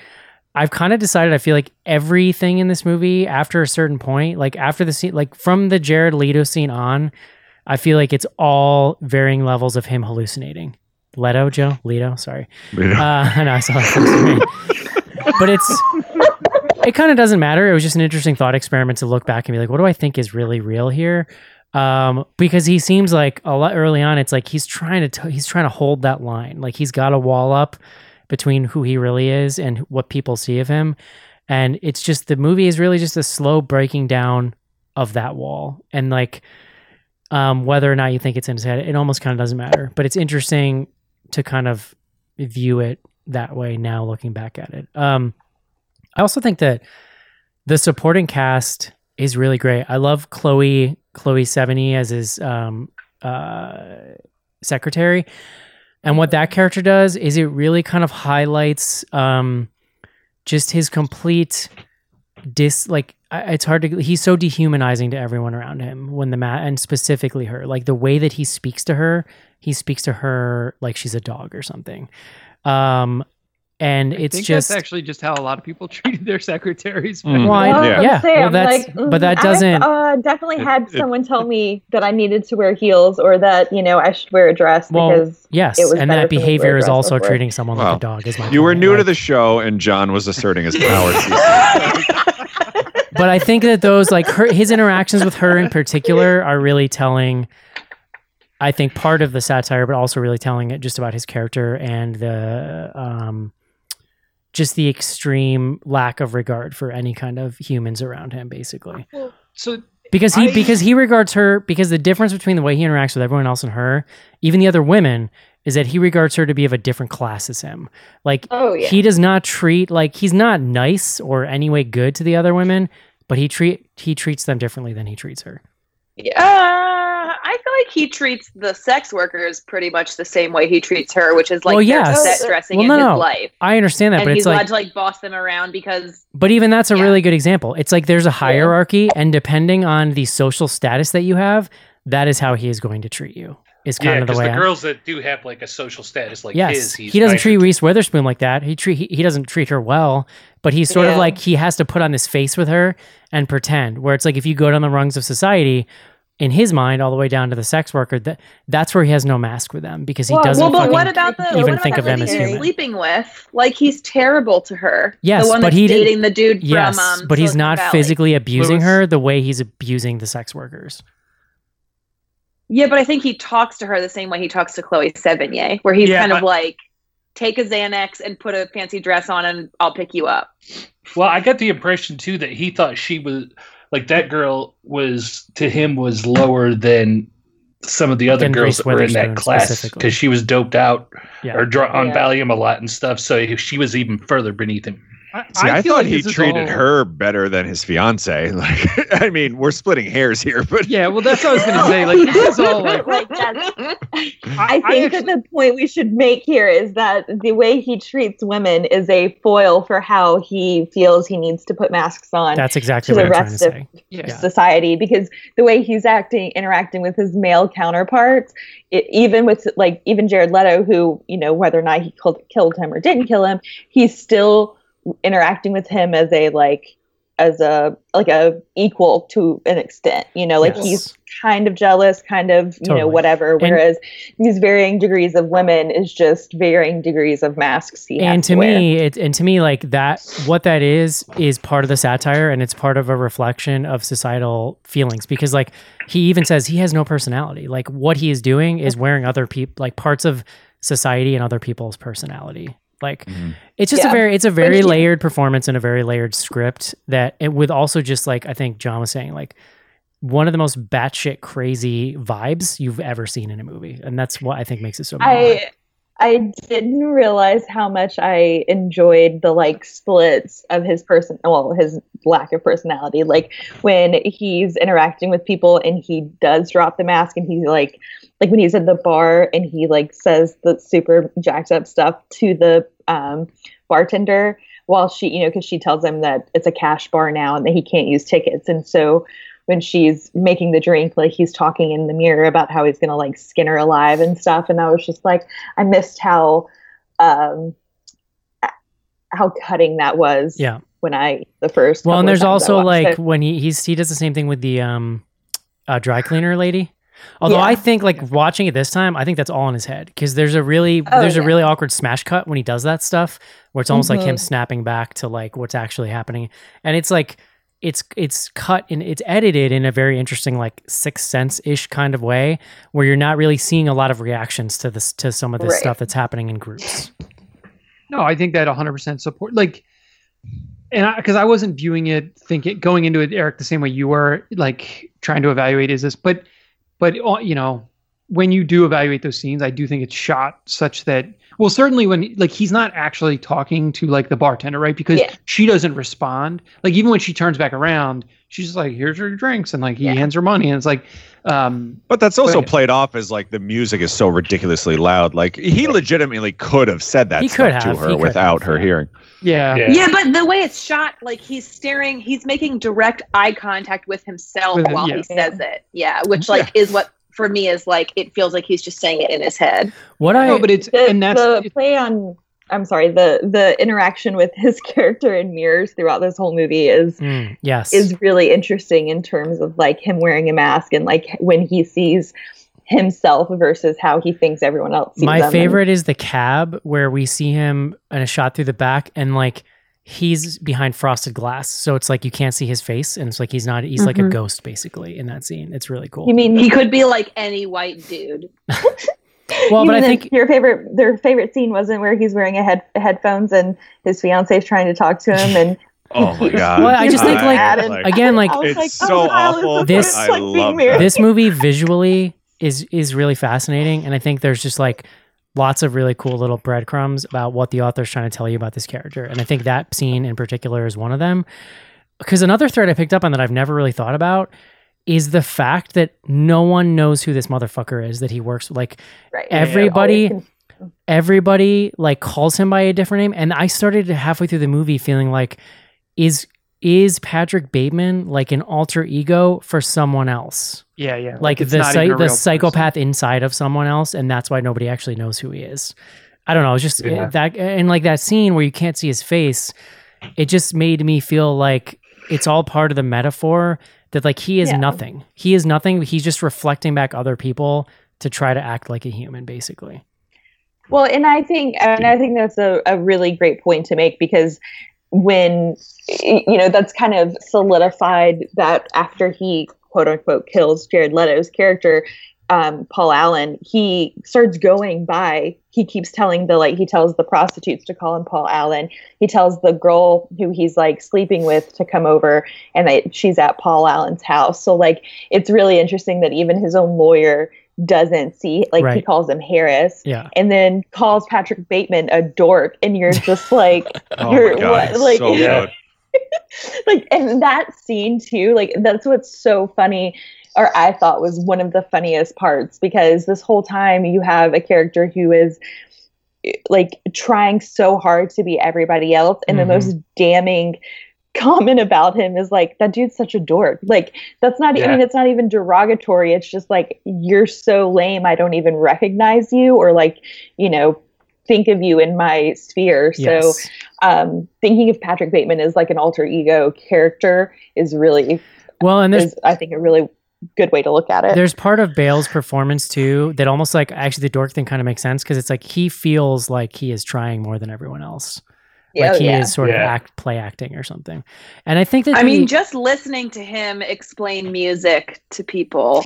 I've kind of decided I feel like everything in this movie after a certain point, like after the scene, like from the Jared Leto scene on, I feel like it's all varying levels of him hallucinating. Leto, Joe, Leto, sorry. Uh, I know I saw that first for me. but it's it kind of doesn't matter. It was just an interesting thought experiment to look back and be like, what do I think is really real here? Um, because he seems like a lot early on, it's like he's trying to t- he's trying to hold that line. Like he's got a wall up between who he really is and what people see of him. And it's just the movie is really just a slow breaking down of that wall. And like um, whether or not you think it's in his head, it almost kind of doesn't matter. But it's interesting to kind of view it that way now, looking back at it. Um, I also think that the supporting cast is really great. I love Chloe Chloe Sevigny as his um, uh, secretary, and what that character does is it really kind of highlights um, just his complete dis like it's hard to he's so dehumanizing to everyone around him when the mat and specifically her. Like the way that he speaks to her he speaks to her like she's a dog or something. Um and I it's think just that's actually just how a lot of people treated their secretaries. Mm. Well, I- Well, Yeah. yeah, Sam, well, that's- like, but that doesn't- I've uh, definitely It- had it- someone tell me that I needed to wear heels or that you know I should wear a dress well because yes it was and that for me to wear behavior is also before. treating someone like a dog is my You were point. new to the show, and John was asserting his powers. but I think that those like her his interactions with her in particular are really telling. I think part of the satire, but also really telling it just about his character and the um, just the extreme lack of regard for any kind of humans around him, basically. So Because he I- because he regards her because the difference between the way he interacts with everyone else and her, even the other women, is that he regards her to be of a different class as him. Like Oh yeah. he does not treat like he's not nice or any way good to the other women, but he treat he treats them differently than he treats her. Uh, I feel like he treats the sex workers pretty much the same way he treats her, which is like Well, their yes. set dressing Well, in no, his no. life. I understand that, and but he's it's allowed like to like boss them around because but even that's a Yeah. really good example. It's like there's a hierarchy and depending on the social status that you have, that is how he is going to treat you. Is kind Yeah, of the because way the I- girls that do have like a social status like yes, his, he's he doesn't treat to. Reese Witherspoon like that. He treat he, he doesn't treat her well, but he's sort of like he has to put on this face with her and pretend. Where it's like if you go down the rungs of society, in his mind, all the way down to the sex worker, that that's where he has no mask with them because he Well, doesn't well, but fucking what about the even what think about of them as human. sleeping with? Like he's terrible to her. Yes, the one but that's he dating the dude Yes, from um, but he's not Valley. physically abusing Lewis. her the way he's abusing the sex workers. Yeah, but I think he talks to her the same way he talks to Chloe Sevigny, where he's Yeah, kind of I- like, take a Xanax and put a fancy dress on, and I'll pick you up. Well, I got the impression too that he thought she was like that girl was to him was lower than some of the other Than girls Reese that were in that class because she was doped out Yeah. or dr- on Yeah. Valium a lot and stuff. So she was even further beneath him. See, I, feel thought like he treated all- her better than his fiance. Like, I mean, we're splitting hairs here, but Yeah, well, that's what I was gonna say. Like this is all like like that's I I think that the point we should make here is that the way he treats women is a foil for how he feels he needs to put masks on That's exactly to what the I'm trying to rest of say. yeah. society because the way he's acting interacting with his male counterparts it, even with like even Jared Leto who you know whether or not he killed, killed him or didn't kill him he's still interacting with him as a like as a like a equal to an extent you know like Yes. he's kind of jealous kind of you know whatever whereas these varying degrees of women is just varying degrees of masks he and has to to me it and to me like that what that is is part of the satire and it's part of a reflection of societal feelings because like he even says he has no personality. Like what he is doing is wearing other people like parts of society and other people's personality like Mhm. it's just a very it's a very he- layered performance and a very layered script that and with also just like i think john was saying like one of the most batshit crazy vibes you've ever seen in a movie and that's what i think makes it so memorable. I I didn't realize how much I enjoyed the like splits of his person well his lack of personality like when he's interacting with people and he does drop the mask and he's like like when he's at the bar and he like says the super jacked up stuff to the um bartender while she you know because she tells him that it's a cash bar now and that he can't use tickets and so when she's making the drink like he's talking in the mirror about how he's gonna like skin her alive and stuff and i was just like i missed how um how cutting that was yeah when i the first Well, and there's also like it. when he he's he does the same thing with the um uh, dry cleaner lady. Although Yeah. I think like watching it this time, I think that's all in his head because there's a really Oh, there's a really awkward smash cut when he does that stuff where it's almost like him Mhm. snapping back to like what's actually happening, and it's like it's it's cut and it's edited in a very interesting like sixth sense ish kind of way where you're not really seeing a lot of reactions to this to some of this Right. stuff that's happening in groups. No, I think that 100% support. Like, and because I, wasn't viewing it, thinking going into it, Eric, the same way you were, like trying to evaluate is this, but, but uh, you know, when you do evaluate those scenes, I do think it's shot such that, well, certainly when like he's not actually talking to like the bartender, right? Because Yeah. she doesn't respond. Like even when she turns back around, she's like, "Here's your drinks," and like he Yeah. hands her money, and it's like, um, But that's also But- played off as like the music is so ridiculously loud. Like he legitimately could have said that stuff could to her he without have, her hearing. yeah, Yeah. Yeah, but the way it's shot, like he's staring, he's making direct eye contact with himself With while yeah. he says it. Yeah, which like is what for me is like it feels like he's just saying it in his head. What I no, but it's the, and that's the play on i'm sorry the the interaction with his character in mirrors throughout this whole movie is Mm, yes is really interesting in terms of like him wearing a mask and like when he sees himself versus how he thinks everyone else sees My them. favorite is the cab where we see him in a shot through the back and like he's behind frosted glass. So it's like you can't see his face and it's like he's not he's like a Mhm. ghost basically in that scene. It's really cool. you mean He could be like any white dude. Well, you but I think- your favorite their favorite scene wasn't where he's wearing a head headphones and his fiance is trying to talk to him and Oh my god! Well, I just think, like, Mad again, like, It's oh, so Kyle, awful, This- I like love this movie visually is is really fascinating and I think there's just like lots of really cool little breadcrumbs about what the author's trying to tell you about this character. And I think that scene in particular is one of them. Because another thread I picked up on that I've never really thought about is the fact that no one knows who this motherfucker is that he works like Right. everybody- Always everybody like calls him by a different name. And i started halfway through the movie feeling like is is patrick bateman like an alter ego for someone else? Yeah, yeah, like it's the not psy- the real psychopath inside of someone else and that's why nobody actually knows who he is. I don't know it's just Yeah. that and like that scene where you can't see his face it just made me feel like it's all part of the metaphor that like he is Yeah. nothing he is nothing he's just reflecting back other people to try to act like a human basically Well, and I think and I think that's a, a really great point to make because when you know that's kind of solidified that after he quote unquote kills Jared Leto's character, um, Paul Allen, he starts going by. He keeps telling the like he tells the prostitutes to call him Paul Allen. He tells the girl who he's like sleeping with to come over, and that she's at Paul Allen's house. So like it's really interesting that even his own lawyer doesn't see like he calls him Harris yeah and then calls Patrick Bateman a dork, and you're just like, Oh you're my god! what, like, so good. like, and that scene too, like, that's what's so funny, or I thought was one of the funniest parts because this whole time you have a character who is like trying so hard to be everybody else, and Mhm. the most damning comment about him is like that dude's such a dork like that's not i Yeah. mean it's not even derogatory it's just like you're so lame i don't even recognize you or like you know think of you in my sphere so um thinking of patrick bateman as like an alter ego character is really well and there's is i think a really good way to look at it There's part of Bale's performance too that almost like actually the dork thing kind of makes sense because it's like he feels like he is trying more than everyone else. yeah, like oh, he yeah. is sort of act play acting or something. And I think that I the- mean, just listening to him explain music to people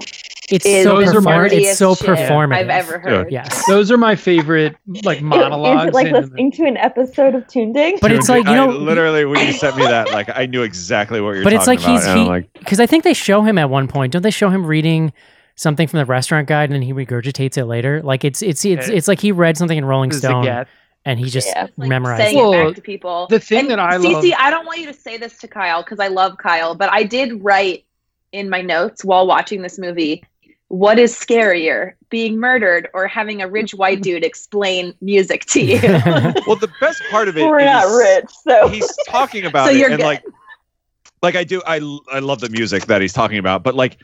it's is so Those are my- perform- it's so performative. I've ever heard. Yes. Those are my favorite like Is monologues. it like in the- listening to an episode of Toonding? But it's like, you I know- literally when you sent me that, like I knew exactly what you're But it's like he's about. and I'm he like, because I think they show him at one point. Don't they show him reading something from the restaurant guide and then he regurgitates it later? Like it's it's it's Yeah. it's like he read something in Rolling Stone Zagat. and he just Yeah. like, memorized saying it. Well, back to people. the thing And that I Cece, love- I don't want you to say this to Kyle because I love Kyle, but I did write in my notes while watching this movie. What is scarier, being murdered or having a rich white dude explain music to you? well, the best part of it We're is not rich, so he's talking about So it you're and good. like like I do I I love the music that he's talking about, but like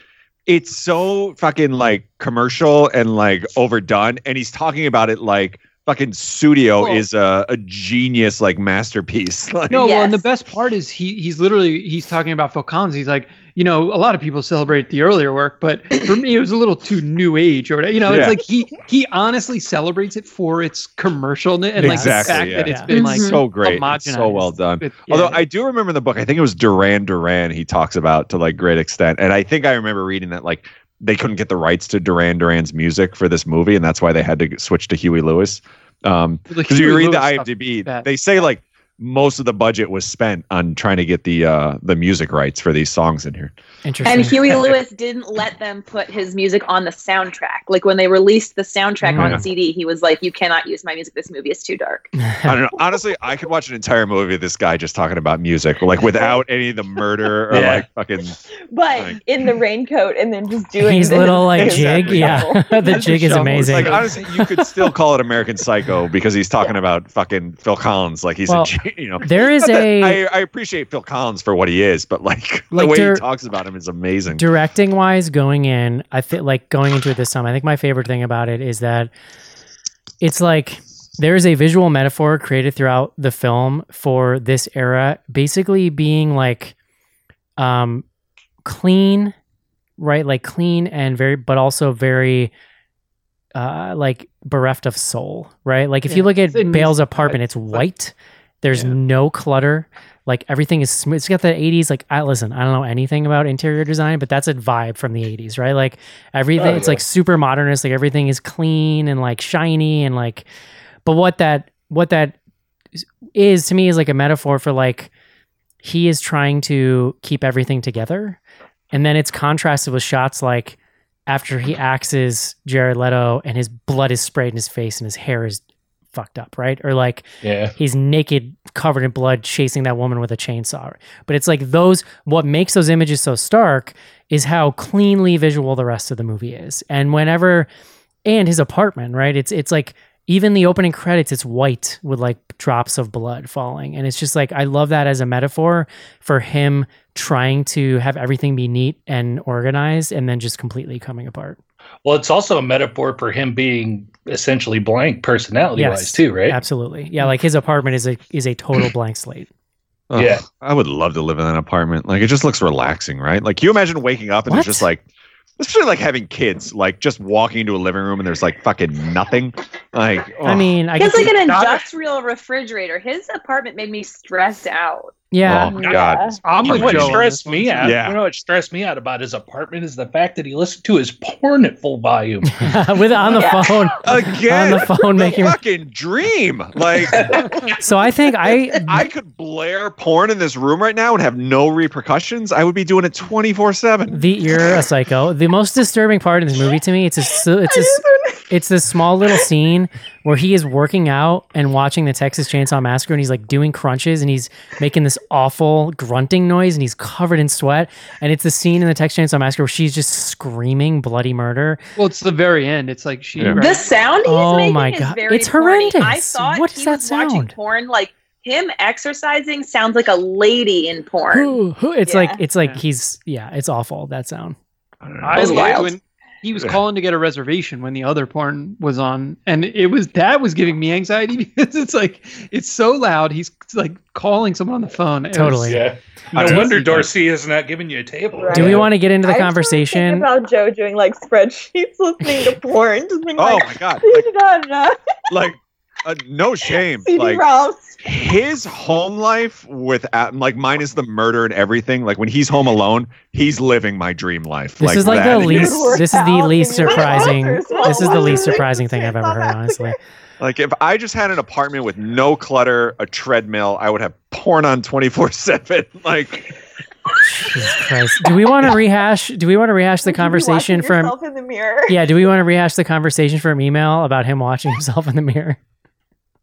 it's so fucking like commercial and like overdone and he's talking about it like fucking studio Well- is a, a genius like masterpiece. Like No, well, and the best part is he he's literally he's talking about Phil Collins. He's like, you know, a lot of people celebrate the earlier work, but for me, it was a little too new age, or you know, Yeah. it's like he he honestly celebrates it for its commercial and like the fact yeah. that it's Yeah. been like so great, It's so well done. It- yeah. Although I do remember in the book, I think it was Duran Duran he talks about to like great extent, and I think I remember reading that like they couldn't get the rights to Duran Duran's music for this movie, and that's why they had to switch to Huey Lewis. Um, Like, because you read the Lewis stuff IMDb, they say like most of the budget was spent on trying to get the uh the music rights for these songs in here. Interesting. And Huey Lewis didn't let them put his music on the soundtrack. Like when they released the soundtrack Yeah. on CD, he was like, "You cannot use my music. This movie is too dark." I don't know. Honestly, I could watch an entire movie of this guy just talking about music, like without any of the murder or Yeah. like fucking. But Like- in the raincoat and then just doing He's the- little like the jig. Yeah, the That's jig is shovel. amazing. Like honestly, you could still call it American Psycho because he's talking about fucking Phil Collins, like he's Well, a G- you know. there is Not that- a I, I appreciate Phil Collins for what he is, but like, Like, the way dir- he talks about him is amazing. directing wise going in i feel like going into it this time i think my favorite thing about it is that it's like there is a visual metaphor created throughout the film for this era basically being like um clean right like clean and very but also very uh like bereft of soul right like if you look at It's- bale's apartment it's white there's Yeah. no clutter like everything is smooth. It's got the 80s. Like, I listen, I don't know anything about interior design, but that's a vibe from the 80s, right? Like everything, Oh, it's like super modernist. Like everything is clean and like shiny and like, but what that, what that is to me is like a metaphor for like, he is trying to keep everything together. And then it's contrasted with shots like after he axes Jared Leto and his blood is sprayed in his face and his hair is fucked up, right? Or like, Yeah. he's naked, covered in blood, chasing that woman with a chainsaw. But it's like those, what makes those images so stark is how cleanly visual the rest of the movie is. And whenever, and his apartment, right? It's, it's like, even the opening credits, it's white with like drops of blood falling. And it's just like, I love that as a metaphor for him trying to have everything be neat and organized and then just completely coming apart. Well, it's also a metaphor for him being essentially blank personality wise too, right? Absolutely. Yeah. Like his apartment is a, is a total blank slate. Ugh, Yeah. I would love to live in an apartment. Like it just looks relaxing, right? Like you imagine waking up and What? there's just like, especially like having kids, like just walking into a living room and there's like fucking nothing. Like, I oh, mean, I He has guess, like an industrial refrigerator. His apartment made me stressed out. Yeah. oh my god, I'm You with what Joe stressed me out? Yeah. You know what stressed me out about his apartment is the fact that he listened to his porn at full volume. with on the Yeah. phone again, on the phone the making fucking dream. Like so i think i I could blare porn in this room right now and have no repercussions. I would be doing it 24 seven. the you're a psycho the most disturbing part in this movie to me it's a it's a, it's this small little scene where he is working out and watching the texas chainsaw massacre and he's like doing crunches and he's making this awful grunting noise and he's covered in sweat and it's the scene in the texas chainsaw massacre where she's just screaming bloody murder Well, it's the very end. It's like she. Yeah. The sound he's Oh making my is God. very It's porny. I thought What is he that was watching porn like him exercising sounds like a lady in porn. Who, who, it's Yeah. like it's like Yeah. he's yeah it's awful that sound I don't. I was wild. when he was calling to get a reservation when the other porn was on, and it was that was giving me anxiety because it's like it's so loud. He's like calling someone on the phone. It was- Totally. yeah. I No don't wonder see- Dorsia is not giving you a table. Right. do we want to get into the I conversation about Joe doing like spreadsheets, listening to porn, just being Oh like, my god, like, da, da, like uh, no shame. CD Like ROMs. his home life with uh, like minus the murder and everything. Like when he's home alone, he's living my dream life. This is like the least. Work This is the least surprising. This is the least "Oh, surprising thing I've ever heard. Honestly, Like if I just had an apartment with no clutter, a treadmill, I would have porn on twenty four seven. Like Jesus Christ. Do we want to rehash? Do we want to rehash the Would conversation from? in the mirror. Yeah. Do we want to rehash the conversation from email about him watching himself in the mirror?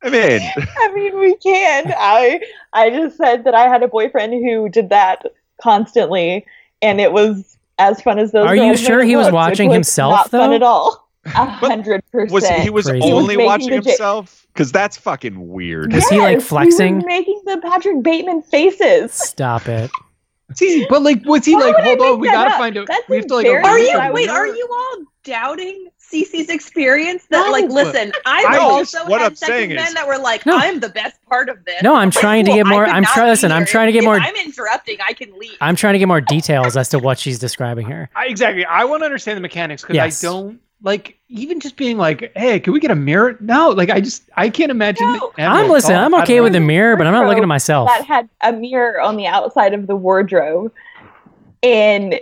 I mean, I mean, we can. I I just said that I had a boyfriend who did that constantly, and it was as fun as those. Are you sure he was look. It watching himself, Not fun though? at all. A hundred percent. was he was Crazy. He was only watching himself? Because that's fucking weird. Is he, like, Yes, flexing? was making the Patrick Bateman faces. Stop it. See, but like, was he Why like? Hold on, we gotta up? find out. That's We have to like. Are you I it. would wait? Are you all doubting Cece's experience that No, like listen, I've I also just- what had I'm sex with saying men is- that were like, No. I'm the best part of this. No, I'm trying to get more. I could I'm trying. Listen, I'm trying to get If more. I'm interrupting, I can leave. I'm trying to get more details as to what she's describing here. I, exactly. I want to understand the mechanics because Yes. I don't like even just being like, "Hey, can we get a mirror?" No, like I just I can't imagine. No. I'm listening. I'm okay with the know. mirror, but I'm not looking at myself. that had a mirror on the outside of the wardrobe and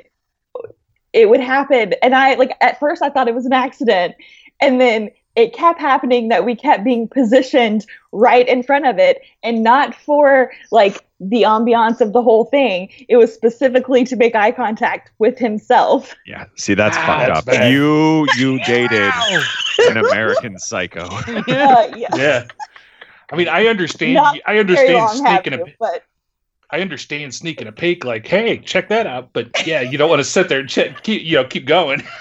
it would happen and i like at first i thought it was an accident and then it kept happening that we kept being positioned right in front of it and not for like the ambiance of the whole thing it was specifically to make eye contact with himself Yeah. See, that's Ah, fucked that's up. bad. You you dated an American psycho. uh, yeah Yeah. I mean, I understand. Not I very understand long have sneaking you, a. but I understand sneaking a peek. Like, hey, check that out. But yeah, you don't want to sit there and check. Keep you know, keep going.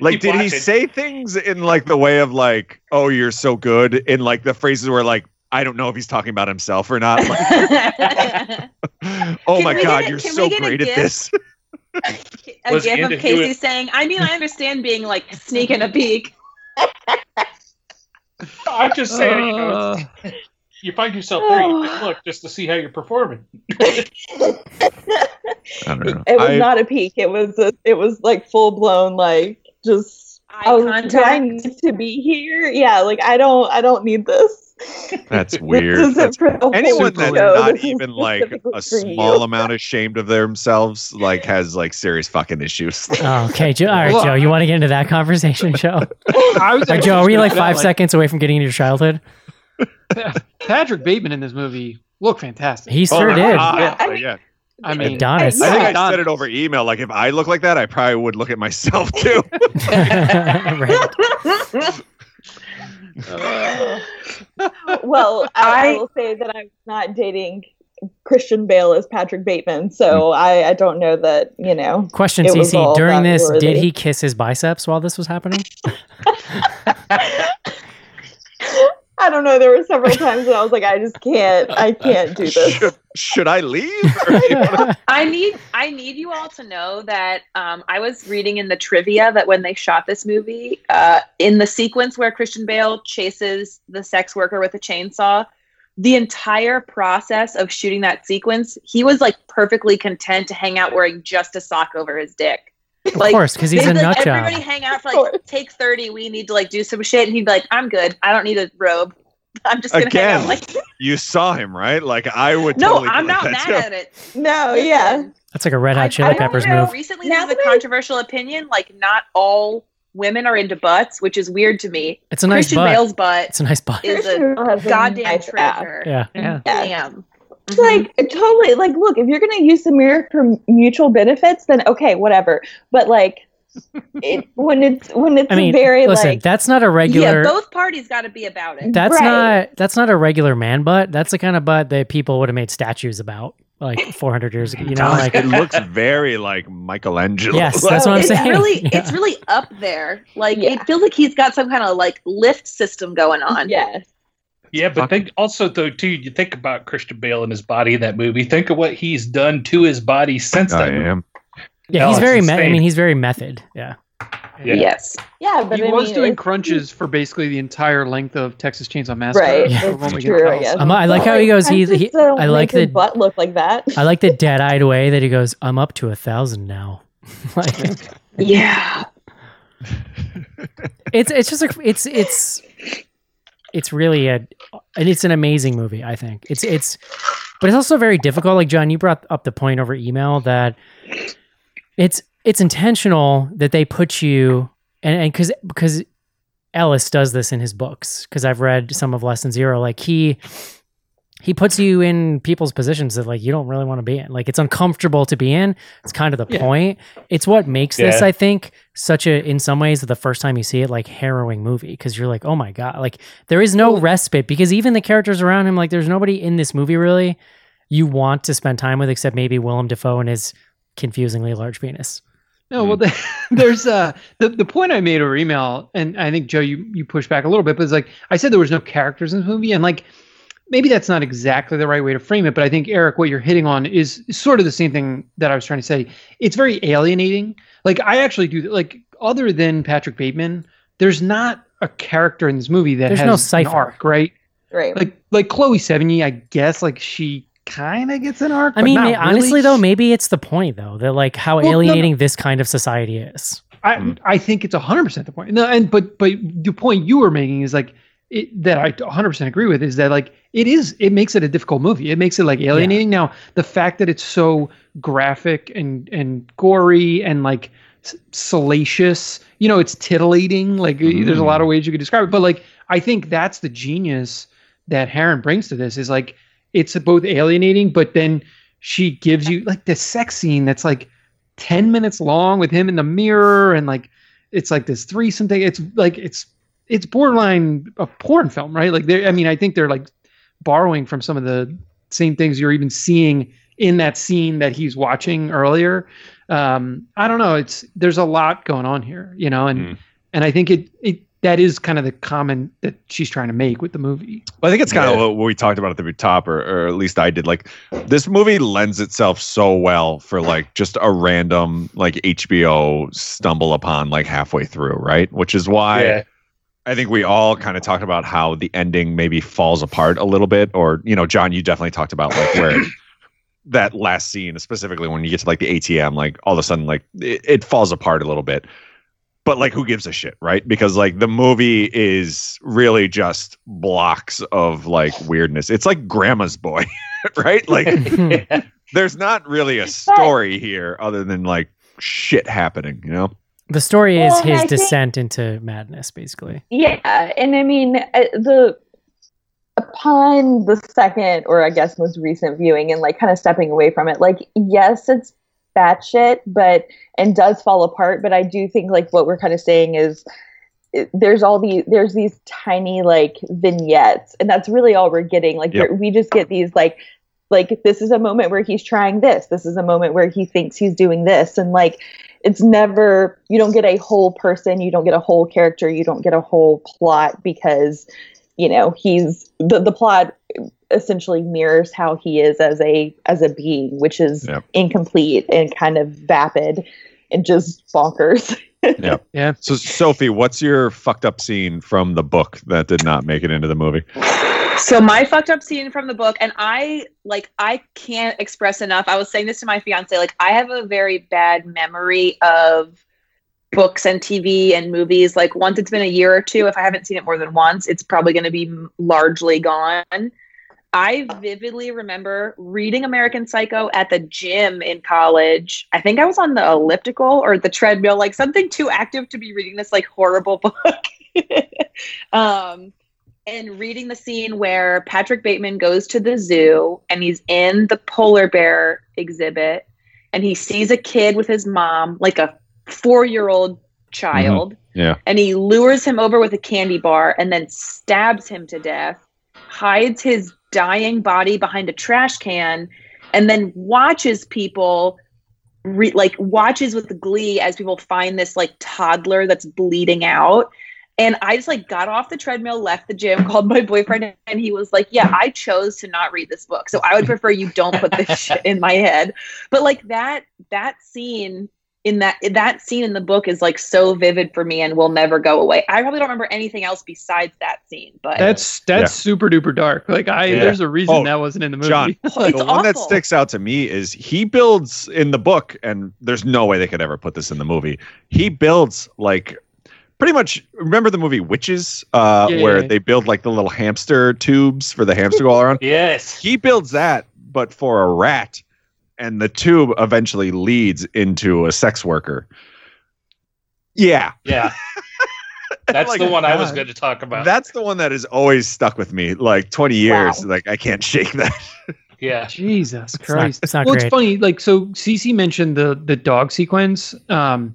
Like, Keep did he say things in like the way of like, "Oh, you're so good," in like the phrases where like, I don't know if he's talking about himself or not. Like, oh Can my god, a- you're so get a great at this. a Was gif of Casey Hewitt- saying, I mean, I understand being like sneaking a peek. I'm just saying. You, know, Uh, it's- you find yourself there. You can look just to see how you're performing. I don't know. it was I- not a peak it was a, it was like full blown like just Eye oh, do I contact. need to be here? Yeah, like I don't, I don't need this. That's weird. That's- for the whole Anyone that's show. not This even like a small you. amount ashamed of themselves, like has like serious fucking issues. Oh, okay, Joe. All right, Well, Joe. You want to get into that conversation, Joe? I was All right, actually Joe, are we like five say, seconds away from getting into your childhood? Patrick Bateman in this movie looked fantastic. He sure Oh, did. Ah, I mean- yeah. I mean, Adonis. I think I said it over email. Like if I look like that, I probably would look at myself too. right. Well, I, I I- will say that I'm not dating Christian Bale as Patrick Bateman, so I, I don't know that you know. Question, It CC. During that this, did he kiss his biceps while this was happening? I don't know. There were several times that I was like, I just can't, I can't do this. should, should I leave? Or do you wanna- I need I need you all to know that um, I was reading in the trivia that when they shot this movie, uh, in the sequence where Christian Bale chases the sex worker with a chainsaw, the entire process of shooting that sequence, he was like perfectly content to hang out wearing just a sock over his dick. Of Like, course, because he's a They'd nut like, job. Everybody hang out for like take thirty. We need to like do some shit, and he'd be like, "I'm good. I don't need a robe. I'm just gonna Again, hang out." Like, you saw him, right? Like I would. no, totally I'm not mad too. at it. No, yeah. That's like a Red Hot I- Chili I don't Peppers know. move. Recently, Now there's a controversial opinion. Like, not all women are into butts, which is weird to me. It's a nice Christian butt. Bale's butt It's a nice butt. is a Bale has a goddamn nice treasure. Yeah. Yeah. Yeah. Damn. It's like totally like look if you're gonna use the mirror for mutual benefits then okay whatever but like it when it's when it's I mean, very listen, like that's not a regular. yeah, both parties got to be about it. that's Right. not that's not a regular man butt. That's the kind of butt that people would have made statues about like 400 years ago. You know, like it looks very like Michelangelo. Yes, that's what I'm it's saying. really, Yeah. it's really up there. Like, Yeah. it feels like he's got some kind of like lift system going on. yes Yeah, but think also though too. You think about Christian Bale and his body in that movie. Think of what he's done to his body since I then. am. yeah, No, he's very. Me- I mean, he's very method. Yeah. Yeah. Yes. yeah but he I was mean, doing crunches for basically the entire length of Texas Chainsaw Massacre. right Yeah. That's what we can true. I guess Um, I like how he goes, he- just he- I like the- butt look like that I like the dead-eyed way that he goes. I'm up to a thousand now. like Yeah. it's it's just a it's it's it's really a and it's an amazing movie. I think it's it's but it's also very difficult. Like John, you brought up the point over email that it's it's intentional that they put you and and because because Ellis does this in his books because I've read some of Less Than Zero. Like he he puts you in people's positions that like you don't really want to be in. Like it's uncomfortable to be in. It's kind of the Yeah. point. It's what makes this, I think, such a in some ways the first time you see it like harrowing movie because you're like, oh my god, like there is no respite because even the characters around him, like there's nobody in this movie really you want to spend time with except maybe Willem Dafoe and his confusingly large penis. No, well, the, there's uh the the point I made over email, and I think Joe, you you pushed back a little bit, but it's like I said there was no characters in the movie, and like maybe that's not exactly the right way to frame it, but I think Eric, what you're hitting on is sort of the same thing that I was trying to say. It's very alienating. Like I actually do like other than Patrick Bateman, there's not a character in this movie that There's has no an cipher. arc, right? Right. Like like Chloe Sevigny, I guess like she kind of gets an arc. I but mean, not may- honestly really. though, maybe it's the point though that like how Well, no, no. alienating this kind of society is. I mm-hmm. I think it's hundred percent the point. No, and but but the point you were making is like it, that I hundred percent agree with is that like it is it makes it a difficult movie. It makes it like alienating. Now the fact that it's so graphic and and gory and like salacious, you know, it's titillating. Like there's a lot of mm. ways you could describe it, but like I think that's the genius that Harron brings to this is like it's both alienating, but then she gives you like the sex scene that's like 10 minutes long with him in the mirror and like it's like this threesome thing it's like it's it's borderline a porn film right like they i mean i think they're like borrowing from some of the same things you're even seeing in that scene that he's watching earlier um i don't know it's there's a lot going on here you know and Mm. and i think it it that is kind of the comment that she's trying to make with the movie Well, I think it's kind Yeah. of what we talked about at the top, or, or at least I did. Like, this movie lends itself so well for like just a random like HBO stumble upon like halfway through, right? Which is why Yeah. I think we all kind of talked about how the ending maybe falls apart a little bit, or you know, John, you definitely talked about like where that last scene, specifically when you get to like the ATM, like all of a sudden like it, it falls apart a little bit. But like, who gives a shit, right? Because like the movie is really just blocks of like weirdness. It's like Grandma's Boy, right? Like, Yeah. there's not really a story here other than like shit happening, you know? The story is Well, and his I think- descent into madness, basically. Yeah, and I mean uh, the upon the second or I guess most recent viewing and like kind of stepping away from it, like yes, it's batshit, but and does fall apart. But I do think like what we're kind of saying is there's all these there's these tiny like vignettes, and that's really all we're getting. Like Yep. we just get these like like this is a moment where he's trying this. This is a moment where he thinks he's doing this, and like it's never you don't get a whole person you don't get a whole character you don't get a whole plot because you know he's the, the plot essentially mirrors how he is as a as a being which is Yep. incomplete and kind of vapid and just bonkers Yeah. yeah So, Sophie, what's your fucked up scene from the book that did not make it into the movie? So my fucked up scene from the book, and I like I can't express enough. I was saying this to my fiance, like I have a very bad memory of books and TV and movies. Like once it's been a year or two, if I haven't seen it more than once, it's probably going to be largely gone. I vividly remember reading American Psycho at the gym in college. I think I was on the elliptical or the treadmill, like something too active to be reading this like horrible book. um, and reading the scene where Patrick Bateman goes to the zoo and he's in the polar bear exhibit and he sees a kid with his mom, like a four year old child, uh-huh. Yeah. and he lures him over with a candy bar and then stabs him to death, hides his dying body behind a trash can, and then watches people. Re- like watches with glee as people find this like toddler that's bleeding out and I just like got off the treadmill, left the gym, called my boyfriend, and he was like, "Yeah, I chose to not read this book, so I would prefer you don't put this shit in my head." But like that that scene in that that scene in the book is like so vivid for me and will never go away. I probably don't remember anything else besides that scene, but that's that's super duper dark like i Yeah. there's a reason Oh, that wasn't in the movie John, it's the one that sticks out to me is he builds in the book, and there's no way they could ever put this in the movie. He builds like pretty much. Remember the movie Witches, uh, Yeah, where yeah. they build like the little hamster tubes for the hamster to go all around. Yes. He builds that, but for a rat, and the tube eventually leads into a sex worker. Yeah, Yeah. That's Like, the one I was going to talk about. that's the one that has always stuck with me. Like 20 years, Wow. like I can't shake that. yeah. jesus It's not, christ it's not well, great. it's funny. Like, so Cece mentioned the the dog sequence. Um,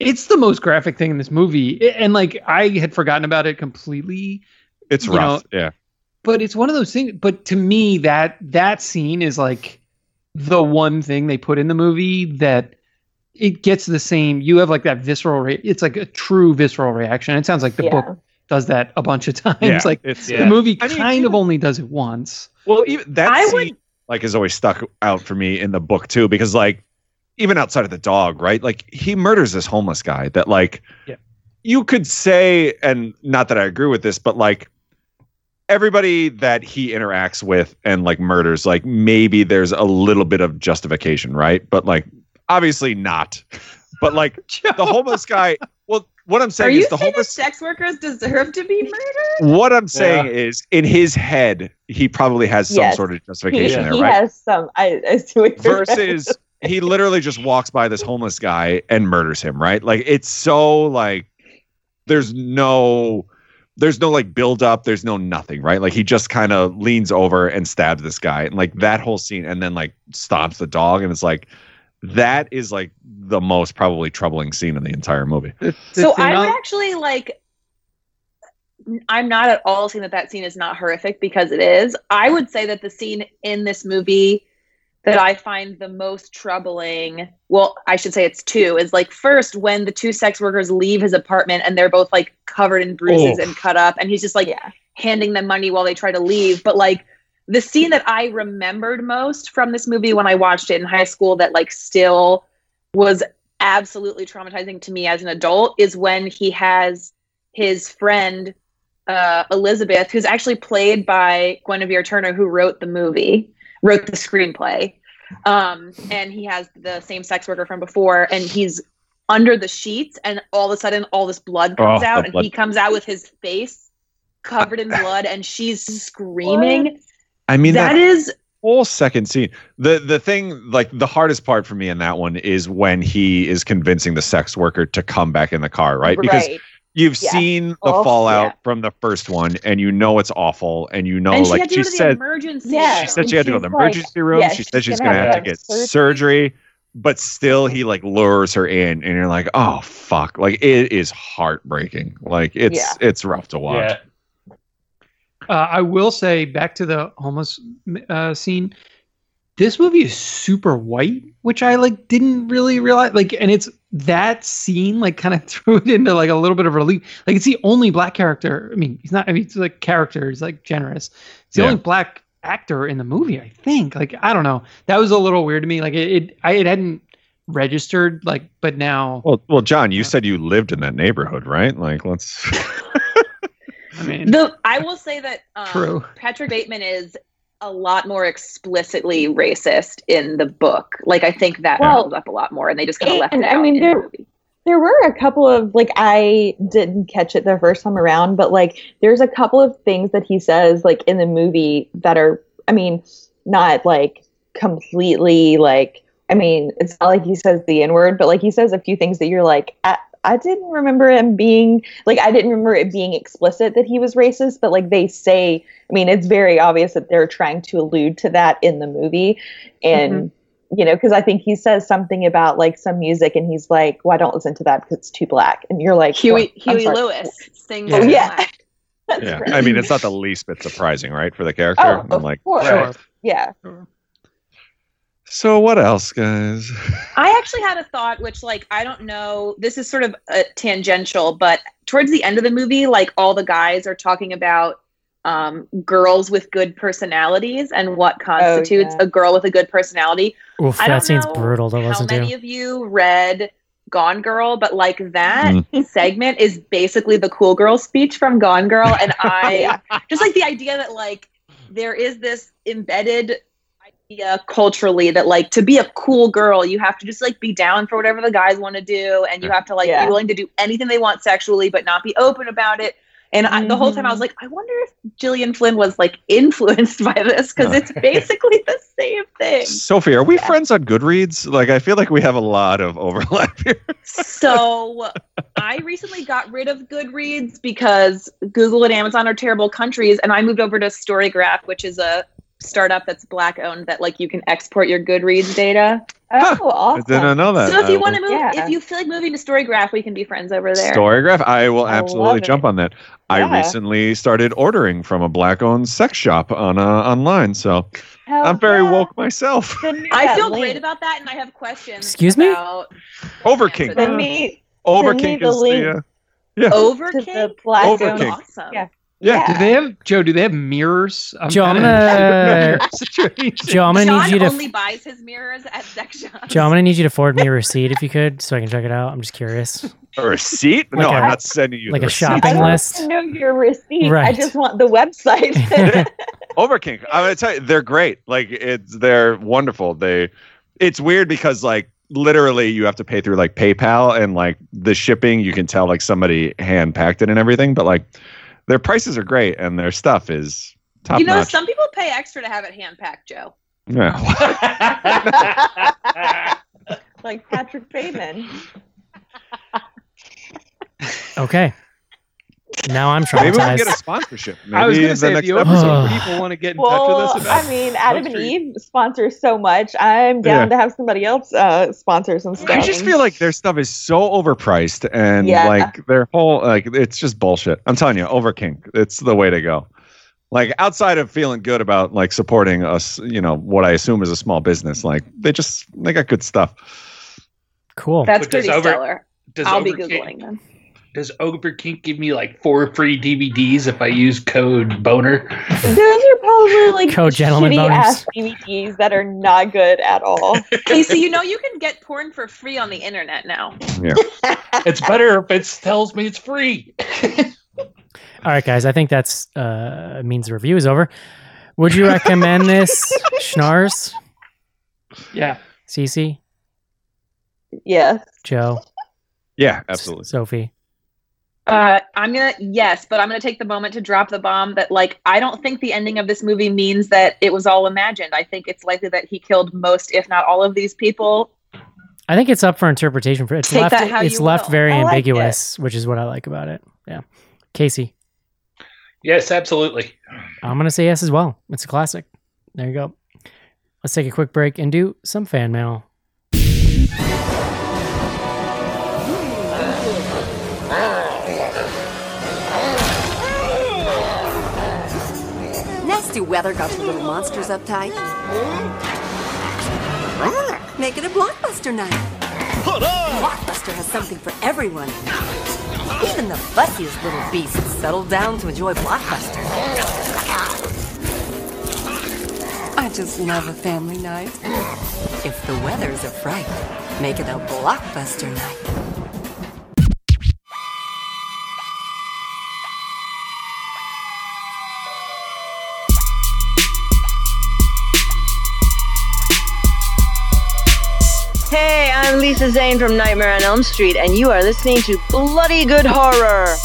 it's the most graphic thing in this movie, and like I had forgotten about it completely. It's You rough. yeah. But it's one of those things. But to me, that that scene is like the one thing they put in the movie that it gets the same. You have like that visceral. Re- it's like a true visceral reaction. It sounds like the Yeah. book does that a bunch of times. Yeah, Like it's Yeah. the movie I mean, kind of only does it once. Well, even that I scene, would- like has always stuck out for me in the book too, because like even outside of the dog, right? Like he murders this homeless guy that like Yeah. you could say, and not that I agree with this, but like everybody that he interacts with and like murders, like maybe there's a little bit of justification, right? But like obviously not. But like the homeless guy, well, what I'm Are saying you is the saying homeless sex workers deserve to be murdered? what I'm saying is in his head, he probably has some Yes. sort of He, justification there, he right? has some. I, I see what you're versus he literally just walks by this homeless guy and murders him right like it's so like there's no there's no like build up there's no nothing right like he just kind of leans over and stabs this guy and like that whole scene and then like stomps the dog and it's like that is like the most probably troubling scene in the entire movie The- the so I would I'll- actually like. I'm not at all saying that that scene is not horrific because it is. I would say that the scene in this movie that I find the most troubling, well, I should say it's two, is like first when the two sex workers leave his apartment and they're both like covered in bruises Oh. and cut up, and he's just like yeah. handing them money while they try to leave. But like the scene that I remembered most from this movie when I watched it in high school that like still was absolutely traumatizing to me as an adult is when he has his friend uh, Elizabeth, who's actually played by Guinevere Turner, who wrote the movie, wrote the screenplay. Um, and he has the same sex worker from before, and he's under the sheets, and all of a sudden, all this blood comes Oh, out, and blood. he comes out with his face covered in blood, and she's screaming. i mean that is whole second scene the the thing like the hardest part for me in that one is when he is convincing the sex worker to come back in the car right because right. You've Yeah. seen the Oh, fallout yeah. from the first one and you know it's awful and you know and she like had to she go to the said emergency. Yeah. she said she had to go to the she's like- emergency room yeah, she said she's gonna gonna have have to to get surgery. surgery but still he like lures her in and you're like oh fuck like it is heartbreaking like it's Yeah. it's rough to watch Yeah. Uh, I will say back to the homeless uh, scene. This movie is super white, which I like didn't really realize. Like, and it's that scene like kind of threw it into like a little bit of relief. Like, it's the only black character. I mean, he's not. I mean, it's like character. He's like generous. It's the Yeah. only black actor in the movie. I think. Like, I don't know. That was a little weird to me. Like, it. it I it hadn't registered. Like, but now. well well john you said you lived in that neighborhood right like let's I mean, The I will say that um, True. Patrick Bateman is a lot more explicitly racist in the book. Like I think that Well, comes up a lot more, and they just kind of left and it I mean, in there- the. There were a couple of like I didn't catch it the first time around, but like there's a couple of things that he says like in the movie that are I mean, not like completely like I mean, it's not like he says the N word, but like he says a few things that you're like, I, I didn't remember him being like I didn't remember it being explicit that he was racist, but like they say, I mean, it's very obvious that they're trying to allude to that in the movie, and mm-hmm. you know, because I think he says something about like some music, and he's like, "Well, I don't listen to that because it's too black," and you're like, Huey "What? Huey sorry. Lewis sings. Oh, yeah. black. That's yeah great. i mean it's not the least bit surprising right for the character Oh, i'm of like course. Sure. Yeah. So what else guys I actually had a thought, which like I don't know. This is sort of uh, tangential, but towards the end of the movie, like all the guys are talking about um, girls with good personalities and what constitutes yeah. a girl with a good personality. Oof, I don't that seems know brutal to How listen many to. of you read Gone Girl? But like that Mm-hmm. segment is basically the cool girl speech from Gone Girl, and I just like the idea that like there is this embedded idea culturally that like to be a cool girl you have to just like be down for whatever the guys want to do and you have to like Yeah. be willing to do anything they want sexually but not be open about it. And I, the whole time i was Mhm. like i wonder if gillian flynn was like influenced by this because it's basically the same thing. Sophie are we friends on goodreads? Like i feel like we have a lot of overlap here. So I recently got rid of Goodreads because Google and Amazon are terrible countries, and I moved over to Storygraph, which is a startup that's black owned that like you can export your Goodreads data. Oh, awesome. i didn't know that So if you want to move, Yeah. if you feel like moving to Storygraph, we can be friends over there. Storygraph. I will absolutely love jump on that. I recently started ordering from a black-owned sex shop on uh, online, so Hell I'm very yeah. woke myself. I feel link. great about that, and I have questions. Excuse me? about Overking. Send me Overkink the is link. the uh, yeah. Overking. to the black That's Overking. awesome. Yeah. Yeah. Do they have Joe? Do they have mirrors? I'm Joe, I'm gonna- Joe, I'm gonna Sean need you to only buys his mirrors at sex shops. Joe, I'm gonna need you to forward me a receipt if you could, so I can check it out. I'm just curious. A receipt? Like no, a- I'm not sending you like the a receipt. shopping I list. want to know your receipt. I just want the website. Overkink. I'm gonna tell you, they're great. Like it's they're wonderful. They it's weird because like literally you have to pay through like PayPal and like the shipping you can tell like somebody hand packed it and everything, but like their prices are great and their stuff is top notch. you know, notch. some people pay extra to have it hand packed, Joe. yeah. like Patrick Bateman. Okay. Now I'm trying. Maybe we can get a sponsorship. Maybe I was going to say, the if the next Overkink episode. people want to get in touch with us about I mean, Adam and Eve sponsors so much. I'm down to have somebody else uh, sponsor some stuff. I just feel like their stuff is so overpriced and Yeah. like their whole like it's just bullshit. I'm telling you, Overkink, it's the way to go. Like outside of feeling good about like supporting us, you know, what I assume is a small business, like they just they got good stuff. Cool. That's But does pretty over- stellar. Does I'll be googling them. Does Overkink give me like four free DVDs if I use code Boner? Those are probably like Code gentleman shitty boners. ass DVDs that are not good at all. Hey, so you know you can get porn for free on the internet now. Yeah. it's better if it tells me it's free. All right, guys. I think that's uh means the review is over. Would you recommend this, Schnars, Yeah. Cece, yes. Joe, Yeah, absolutely. Sophie? Uh, I'm gonna yes, but I'm gonna take the moment to drop the bomb that like I don't think the ending of this movie means that it was all imagined. I think it's likely that he killed most, if not all, of these people. I think it's up for interpretation. For it's Take left. that how It's left will. very like ambiguous, which is what I like about it. Yeah, Casey. yes, absolutely. I'm gonna say yes as well. It's a classic. There you go. Let's take a quick break and do some fan mail. Nasty weather got your little monsters uptight. Make it a blockbuster night. Blockbuster has something for everyone. Even the fussiest little beasts settle down to enjoy Blockbuster. I just love a family night. If the weather's a fright, make it a Blockbuster night. Lisa Zane from Nightmare on Elm Street, and you are listening to Bloody Good Horror.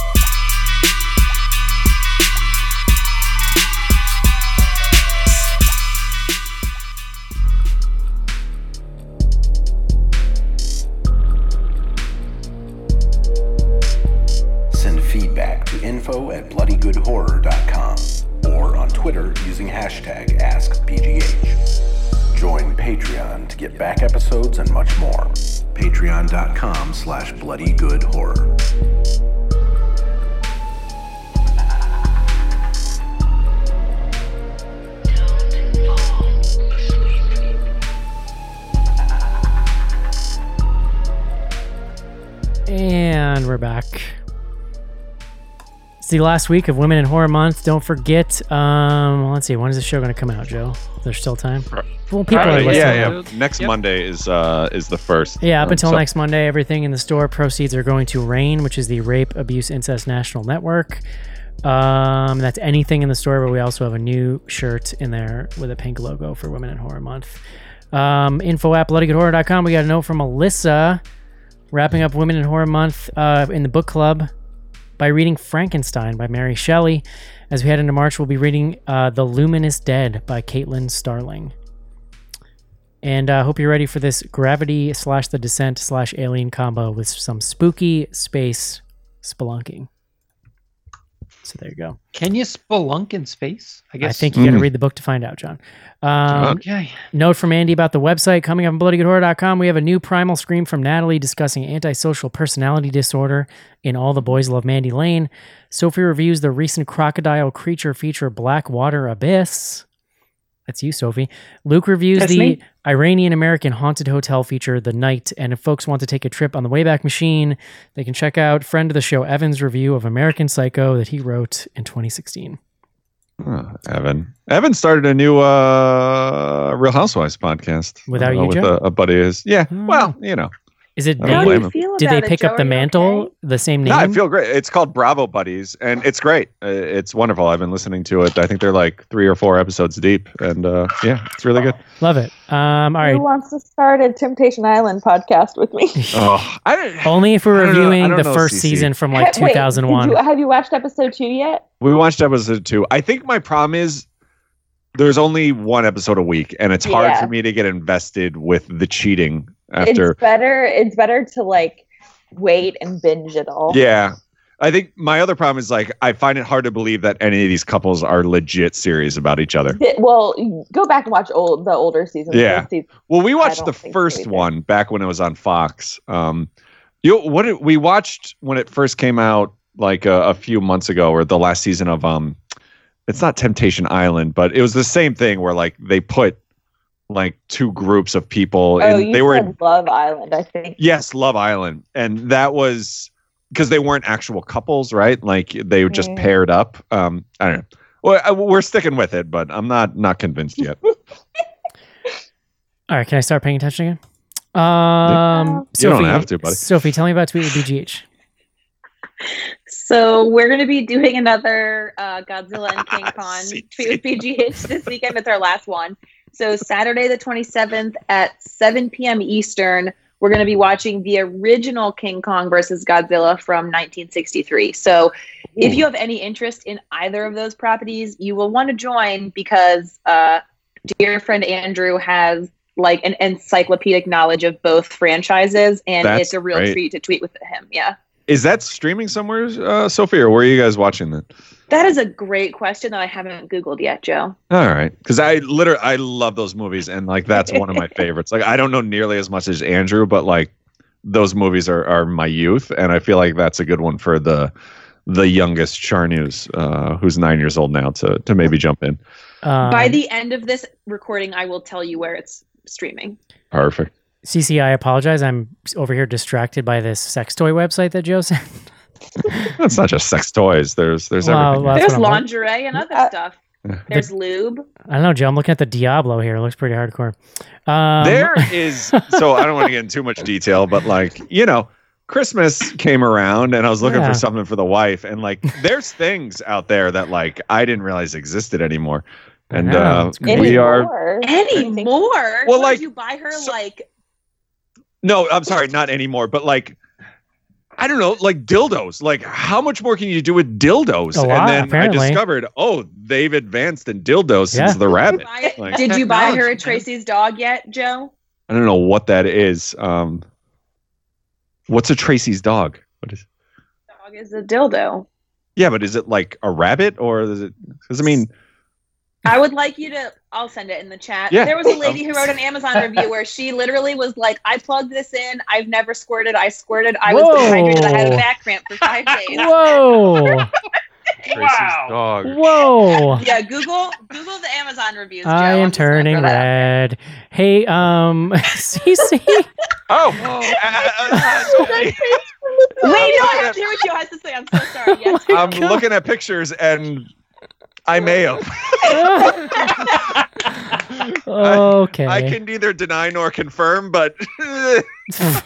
It's the last week of Women in Horror Month. Don't forget. Um, let's see. When is the show going to come out, Joe? There's still time. Well, people are listening. yeah, yeah. Next Yep. Monday is uh is the first. Yeah, up Um, until so- next Monday, everything in the store proceeds are going to RAINN, which is the Rape, Abuse, Incest National Network. Um, that's anything in the store, but we also have a new shirt in there with a pink logo for Women in Horror Month. Um, info at bloodygoodhorror.com. We got a note from Alyssa wrapping up Women in Horror Month uh, in the book club by reading Frankenstein by Mary Shelley. As we head into March, we'll be reading uh, The Luminous Dead by Caitlin Starling. And I uh, hope you're ready for this gravity slash the descent slash alien combo with some spooky space spelunking. So there you go. Can you spelunk in space? I guess. I think you got to Mm. read the book to find out, John. Um, Okay. Note from Andy about the website coming up on bloodygoodhorror.com. We have a new primal scream from Natalie discussing antisocial personality disorder in All the Boys Love Mandy Lane. Sophie reviews the recent crocodile creature feature Blackwater Abyss. That's you, Sophie. Luke reviews That's the. Iranian American haunted hotel feature, The Night. And if folks want to take a trip on the Wayback Machine, they can check out friend of the show Evan's review of American Psycho that he wrote in 2016. Oh, Evan. Evan started a new uh, Real Housewives podcast Without uh, you, with Joe? a, a buddy of his. Yeah. Hmm. Well, you know. Is it don't How do you feel did about they it, pick Joe? up the mantle okay? the same name? No, I feel great. It's called Bravo Buddies, and it's great. Uh, It's wonderful. I've been listening to it. I think they're like three or four episodes deep, and uh, yeah, it's really good. Love it. Um, all right. Who wants to start a Temptation Island podcast with me? Oh, I don't. Only if we're I know- reviewing the know, first CC. season from like Wait, 2001. you- have you watched episode two yet? We watched episode two. I think my problem is there's only one episode a week, and it's hard Yeah. for me to get invested with the cheating after. It's better. It's better to like wait and binge it all. Yeah. I think my other problem is like I find it hard to believe that any of these couples are legit serious about each other. Th- Well, go back and watch old the older seasons. Yeah. Seasons- Well, we watched the first one back when it was on Fox. Um, you what did, we watched when it first came out, like a, a few months ago, or the last season of um, it's not Temptation Island, but it was the same thing where like they put like two groups of people, Oh, and you they were said in Love Island, I think. yes, Love Island, and that was because they weren't actual couples, right? Like they were just Mm. paired up. Um, I don't know. Well, I, we're sticking with it, but I'm not not convinced yet. All right, can I start paying attention again? Um, You Sophie, don't have to, buddy. Sophie, tell me about Tweet with BGH. So we're going to be doing another uh, Godzilla and King Kong tweet with BGH this weekend. It's our last one. So Saturday the 27th at 7 p.m. Eastern, we're going to be watching the original King Kong versus Godzilla from 1963. So if you have any interest in either of those properties, you will want to join because uh, dear friend Andrew has like an encyclopedic knowledge of both franchises, and That's it's a real great. treat to tweet with him. Yeah. Is that streaming somewhere, uh, Sophie, or where are you guys watching that? That is a great question that I haven't Googled yet, Joe. All right, because I literally I love those movies, and like that's one of my favorites. Like I don't know nearly as much as Andrew, but like those movies are are my youth, and I feel like that's a good one for the the youngest Charnews, uh, who's nine years old now, to to maybe jump in. Um, By the end of this recording, I will tell you where it's streaming. Perfect. CC, I apologize. I'm over here distracted by this sex toy website that Joe sent. It's not just sex toys. There's there's Well, everything. well, There's what I'm like. lingerie and other Uh, stuff. There's lube. I don't know, Joe. I'm looking at the Diablo here. It looks pretty hardcore. Um, there is so I don't want to get in too much detail, but like you know, Christmas came around and I was looking Yeah. for something for the wife, and like there's things out there that like I didn't realize existed anymore, and know, uh, it's crazy. we are Anymore. Well, like- did you buy her so- like no, I'm sorry, not anymore, but like. I don't know, like dildos. Like, how much more can you do with dildos? A lot, and then apparently. I discovered, oh, they've advanced in dildos Yeah. since the did you rabbit. buy, Like, did you buy her a. Tracy's dog yet, Joe? I don't know what that is. Um, what's a Tracy's dog? What is? Dog is a dildo. Yeah, but is it like a rabbit or is it? Because I mean, I would like you to. I'll send it in the chat. Yeah. There was a lady who wrote an Amazon review where she literally was like, "I plugged this in. I've never squirted. I squirted. I was Whoa. dehydrated. I had a back cramp for five days." Whoa! Tracy's Wow. dog. Whoa! yeah, Google Google the Amazon reviews. Joe. I I'm am just gonna turning throw that out there. red. Hey, um, CC. Oh, uh, uh, Sophie, Wait, no, I have to hear what Joe has to say. I'm so sorry. Yes. I'm looking at pictures and I may have. okay. I can neither deny nor confirm, but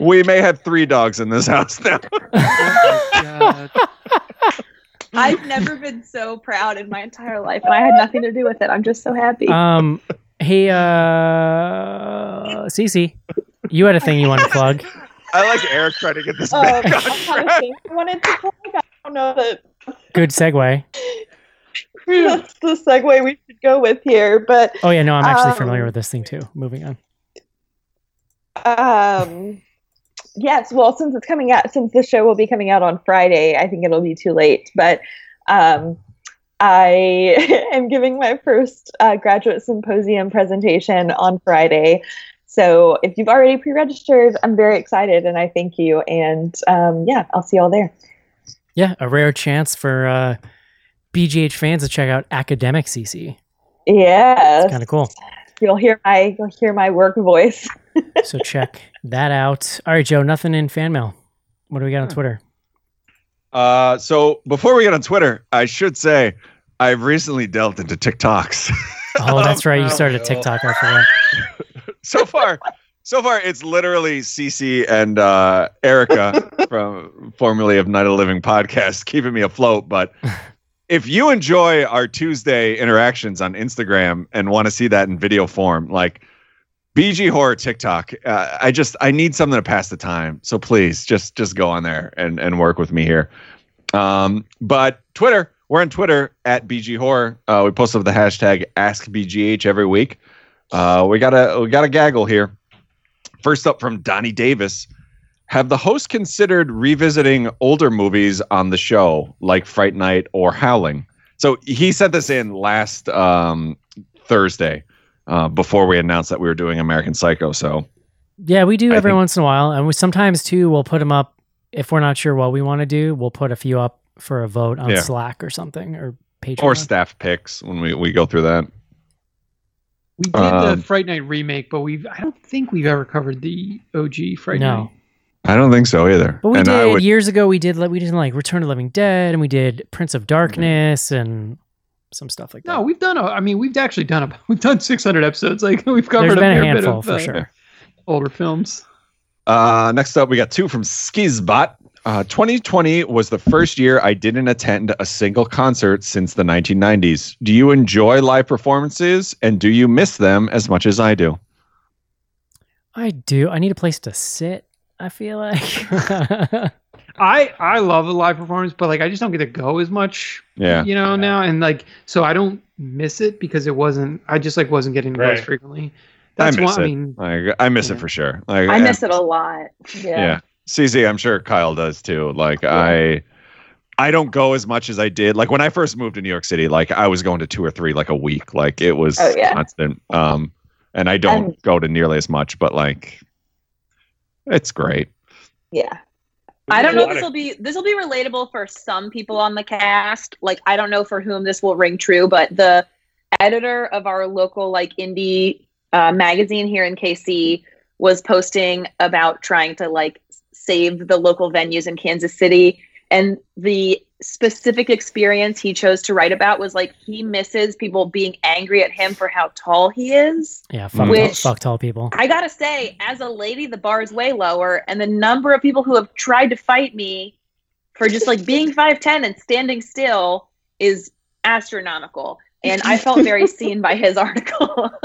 we may have three dogs in this house now. I've never been so proud in my entire life, and I had nothing to do with it. I'm just so happy. um, hey, uh, CC, you had a thing you wanted to plug. I like Eric trying to get this Um, back I on had a track. thing I wanted to plug. I don't know that Good segue. that's the segue we should go with here, but Oh yeah, no, I'm actually Um, familiar with this thing too. Moving on. Um, yes. Well, since it's coming out, since the show will be coming out on Friday, I think it'll be too late. But um, I am giving my first uh, graduate symposium presentation on Friday. So if you've already pre-registered, I'm very excited and I thank you. And um, yeah, I'll see you all there. Yeah, a rare chance for uh, BGH fans to check out Academic CC. Yeah, It's kind of cool. You'll hear my you'll hear my work voice. So check that out. All right, Joe. Nothing in fan mail. What do we got on Twitter? Uh, so before we get on Twitter, I should say I've recently delved into TikToks. Oh, that's right. You Oh, started a. TikTok. I forgot. so far, so far, it's literally Cece and uh, Erica from formerly of Night of the Living podcast keeping me afloat. But if you enjoy our Tuesday interactions on Instagram and want to see that in video form, like BG Horror TikTok, uh, I just I need something to pass the time. So please, just just go on there and and work with me here. Um, but Twitter, we're on Twitter at BG Horror. Uh, we post up the hashtag AskBGH every week. Uh, we got a we got a gaggle here. First up from Donnie Davis. Have the hosts considered revisiting older movies on the show, like Fright Night or Howling? So he sent this in last um, Thursday uh, before we announced that we were doing American Psycho. So Yeah, we do every think- once in a while, and we sometimes too. We'll put them up if we're not sure what we want to do. We'll put a few up for a vote on Yeah. Slack or something or Patreon. or staff picks when we, we go through that. We did Um, the Fright Night remake, but we've I don't think we've ever covered the OG Fright No. Night. I don't think so either. But we and I did would, years ago. We did like we did like Return of the Living Dead, and we did Prince of Darkness, and some stuff like that. No, we've done. A, I mean, we've actually done a. We've done 600 episodes. Like we've covered There's been a fair bit handful of for uh, sure. older films. Uh, next up, we got two from Skizbot. Uh, 2020 was the first year I didn't attend a single concert since the 1990s. Do you enjoy live performances and do you miss them as much as I do? I do. I need a place to sit. I feel like. I I love a live performance, but like I just don't get to go as much. Yeah. You know now, and like so I don't miss it because it wasn't. I just like wasn't getting to go as frequently. That's I miss one. I it. mean, Like, I miss it for sure. Like, I miss it a lot. Yeah. CC, I'm sure Kyle does too. Like I I don't go as much as I did. Like when I first moved to New York City, like I was going to two or three like a week. Like it was Oh, yeah. constant. Um and I don't And- go to nearly as much, but like it's great. Yeah. I don't know. lot This will be this will be relatable for some people on the cast. Like I don't know for whom this will ring true, but the editor of our local like indie uh, magazine here in KC was posting about trying to like save the local venues in Kansas City, and the specific experience he chose to write about was like he misses people being angry at him for how tall he is. yeah, fuck, Which- fuck tall people. I gotta say, as a lady, the bar is way lower, and the number of people who have tried to fight me for just like being five ten and standing still is astronomical. And I felt very seen by his article.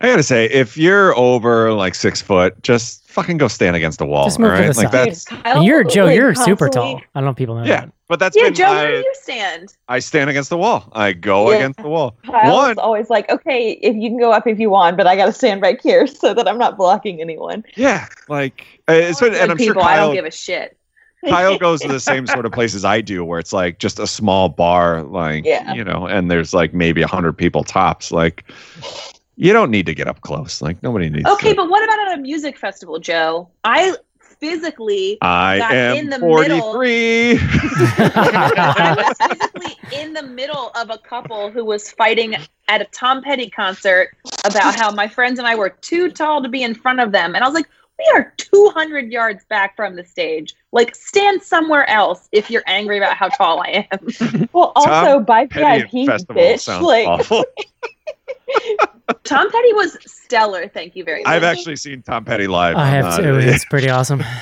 I gotta say, if you're over like six foot, just fucking go stand against a wall. Just move all to right? the Like side. that's Kyle, you're Joe. like, You're super tall. I don't know if people know yeah. that. But that's yeah, been Joe, my where do you stand? I stand against the wall. I go Yeah. against the wall. Kyle's One always like, okay, if you can go up if you want, but I got to stand right here so that I'm not blocking anyone. Yeah, like uh, it's and I'm sure people, I Kyle don't give a shit. Kyle goes to the same sort of places I do, where it's like just a small bar, like Yeah. you know, and there's like maybe a hundred people tops. Like you don't need to get up close. Like nobody needs. To. Okay, to. but what about at a music festival, Joe? I physically I got am in the middle. I was physically in the middle of a couple who was fighting at a Tom Petty concert about how my friends and I were too tall to be in front of them. And I was like, we are 200 yards back from the stage. Like, stand somewhere else if you're angry about how tall I am. Well, Tom also by Petty VIP, festival bitch. Like. Tom Petty was stellar. Thank you very much. I've actually seen Tom Petty live. I I'm have not- too. It's pretty awesome.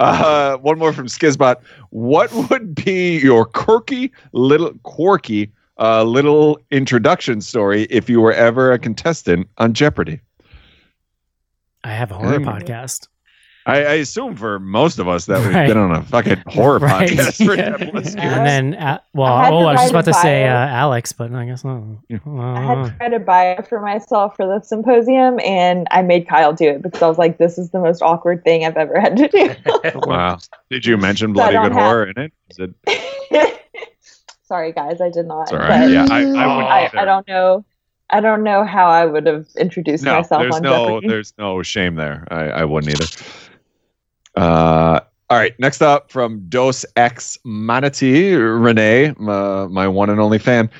Uh, one more from Skizbot. What would be your quirky little quirky uh, little introduction story if you were ever a contestant on Jeopardy? I have a horror Mm. podcast. I, I assume for most of us that we've Right. been on a fucking horror Right. podcast for Yeah. Devil Escape. And then, uh, well, I oh, I was just about to say uh. Alex, but I guess not. I had Uh, to try to buy it for myself for the symposium, and I made Kyle do it because I was like, "This is the most awkward thing I've ever had to do." Wow. Did you mention Bloody don't Good have- Horror in it? Is it Sorry, guys, I did not. it's all right. but Yeah, I, I wouldn't I. I don't know. I don't know how I would have introduced no, myself there's on no, Jeopardy. there's no shame there. I, I wouldn't either. Uh, all right. Next up from Dos Ex Manatee, Renee, my, my one and only fan.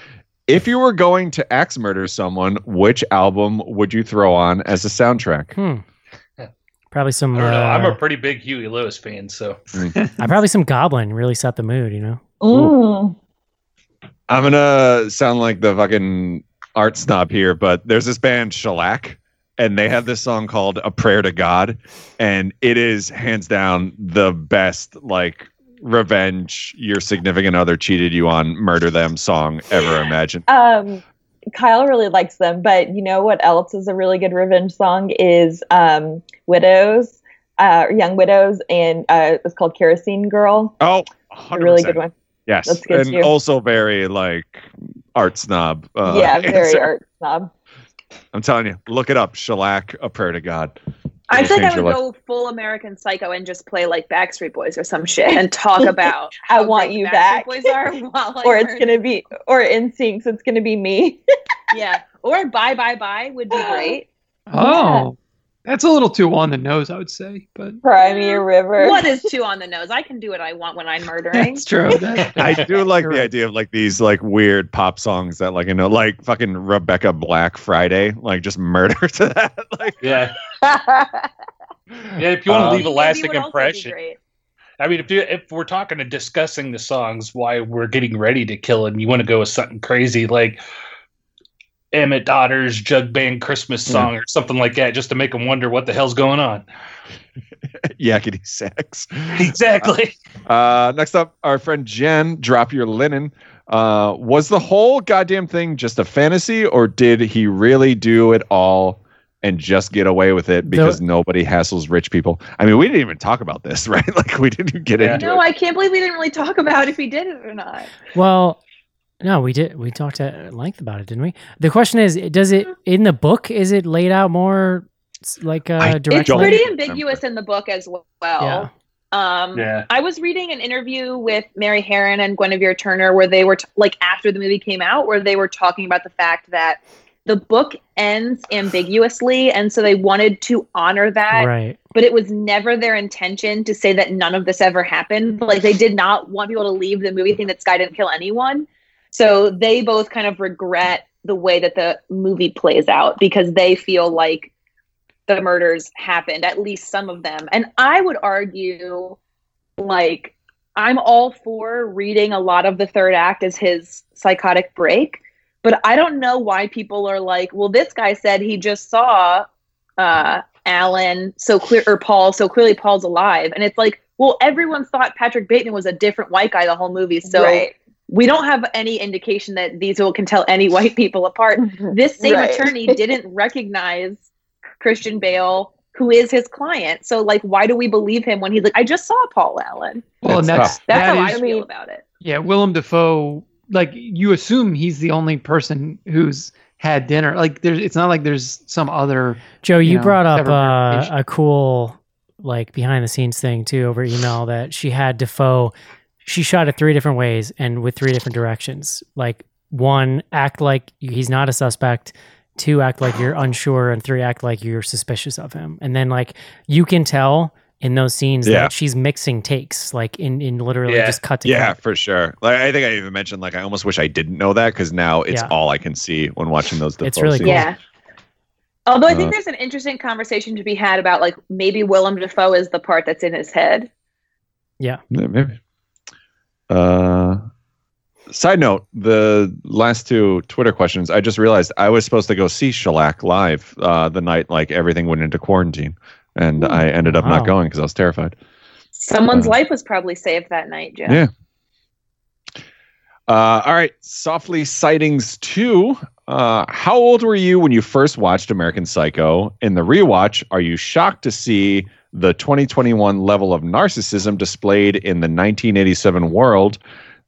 If you were going to axe murder someone, which album would you throw on as a soundtrack? Hmm. Probably some. I don't know. I'm uh, a pretty big Huey Lewis fan, so I probably some Goblin really set the mood. You know. Mm. I'm gonna sound like the fucking art snob here, but there's this band Shellac, and they have this song called "A Prayer to God," and it is hands down the best like revenge your significant other cheated you on murder them song ever imagined. Um, Kyle really likes them, but you know what else is a really good revenge song is um, "Widows," uh, "Young Widows," and uh, it's called "Kerosene Girl." Oh, A really good one. Yes, and too. also very like art snob. Uh, yeah, very answer. art snob. I'm telling you, look it up. Shellac, "A Prayer to God." I It'll think I would go full American Psycho and just play like Backstreet Boys or some shit and talk about I want you the back. Boys are or it's gonna be, or NSYNC, so it's gonna be me. yeah, or Bye Bye Bye would be great. Oh, that's a little too on the nose, I would say. But Cry me river. What is too on the nose? I can do what I want when I'm murdering. that's true. That- I do like You're the idea of like these like weird pop songs that like you know like fucking Rebecca Black Friday like just murder to that like yeah, yeah. If you want to Um, leave a lasting would also be impression. I mean, if you, if we're talking and discussing the songs, why we're getting ready to kill, and you want to go with something crazy like Emmet Otter's Jug Band Christmas song or something like that, just to make them wonder what the hell's going on. yakety sax. Exactly. Uh, next up, our friend Jen, drop your linen. Uh, was the whole goddamn thing just a fantasy, or did he really do it all and just get away with it because nobody hassles rich people? I mean, we didn't even talk about this, right? Like we didn't get Yeah. into No, it. I can't believe we didn't really talk about if he did it or not. Well, no, we did. We talked at length about it, didn't we? The question is, does it in the book? Is it laid out more like I- uh, It's directly? It's pretty remember. ambiguous in the book as well. Yeah. Um, Yeah. I was reading an interview with Mary Harron and Guinevere Turner where they were t- like after the movie came out, where they were talking about the fact that the book ends ambiguously, and so they wanted to honor that, right. but it was never their intention to say that none of this ever happened. Like they did not want people to leave the movie thinking that Sky didn't kill anyone. So they both kind of regret the way that the movie plays out because they feel like the murders happened, at least some of them. And I would argue, like, I'm all for reading a lot of the third act as his psychotic break, but I don't know why people are like, well, this guy said he just saw uh, Alan so clear or Paul, so clearly Paul's alive. And it's like, well, everyone thought Patrick Bateman was a different white guy the whole movie. So right. We don't have any indication that these people can tell any white people apart. This same Right. attorney didn't recognize Christian Bale, who is his client. So, like, why do we believe him when he's like, I just saw Paul Allen? well, That's that's tough. That's that how is- I feel about it. Yeah, Willem Dafoe. Like you assume he's the only person who's had dinner. Like there's, it's not like there's some other. Joe, you, you know, brought up uh, a cool like behind the scenes thing too over email that she had Dafoe. She shot it three different ways and with three different directions. Like one, act like he's not a suspect. Two, act like you're unsure, and three, act like you're suspicious of him. And then like you can tell in those scenes Yeah. that she's mixing takes, like in in literally Yeah. just cut to Yeah, cut. for sure. Like I think I even mentioned like I almost wish I didn't know that because now it's Yeah. all I can see when watching those. It's really scenes. cool. Yeah. Although I think Uh, there's an interesting conversation to be had about like maybe Willem Dafoe is the part that's in his head. Yeah, maybe. Uh, side note: the last two Twitter questions. I just realized I was supposed to go see Shellac live uh, the night like everything went into quarantine, and I ended up Wow. not going because I was terrified. Someone's Uh, life was probably saved that night, Jeff. Yeah. Uh, all right, softly sightings two. Uh, how old were you when you first watched American Psycho? In the rewatch, are you shocked to see the 2021 level of narcissism displayed in the 1987 world?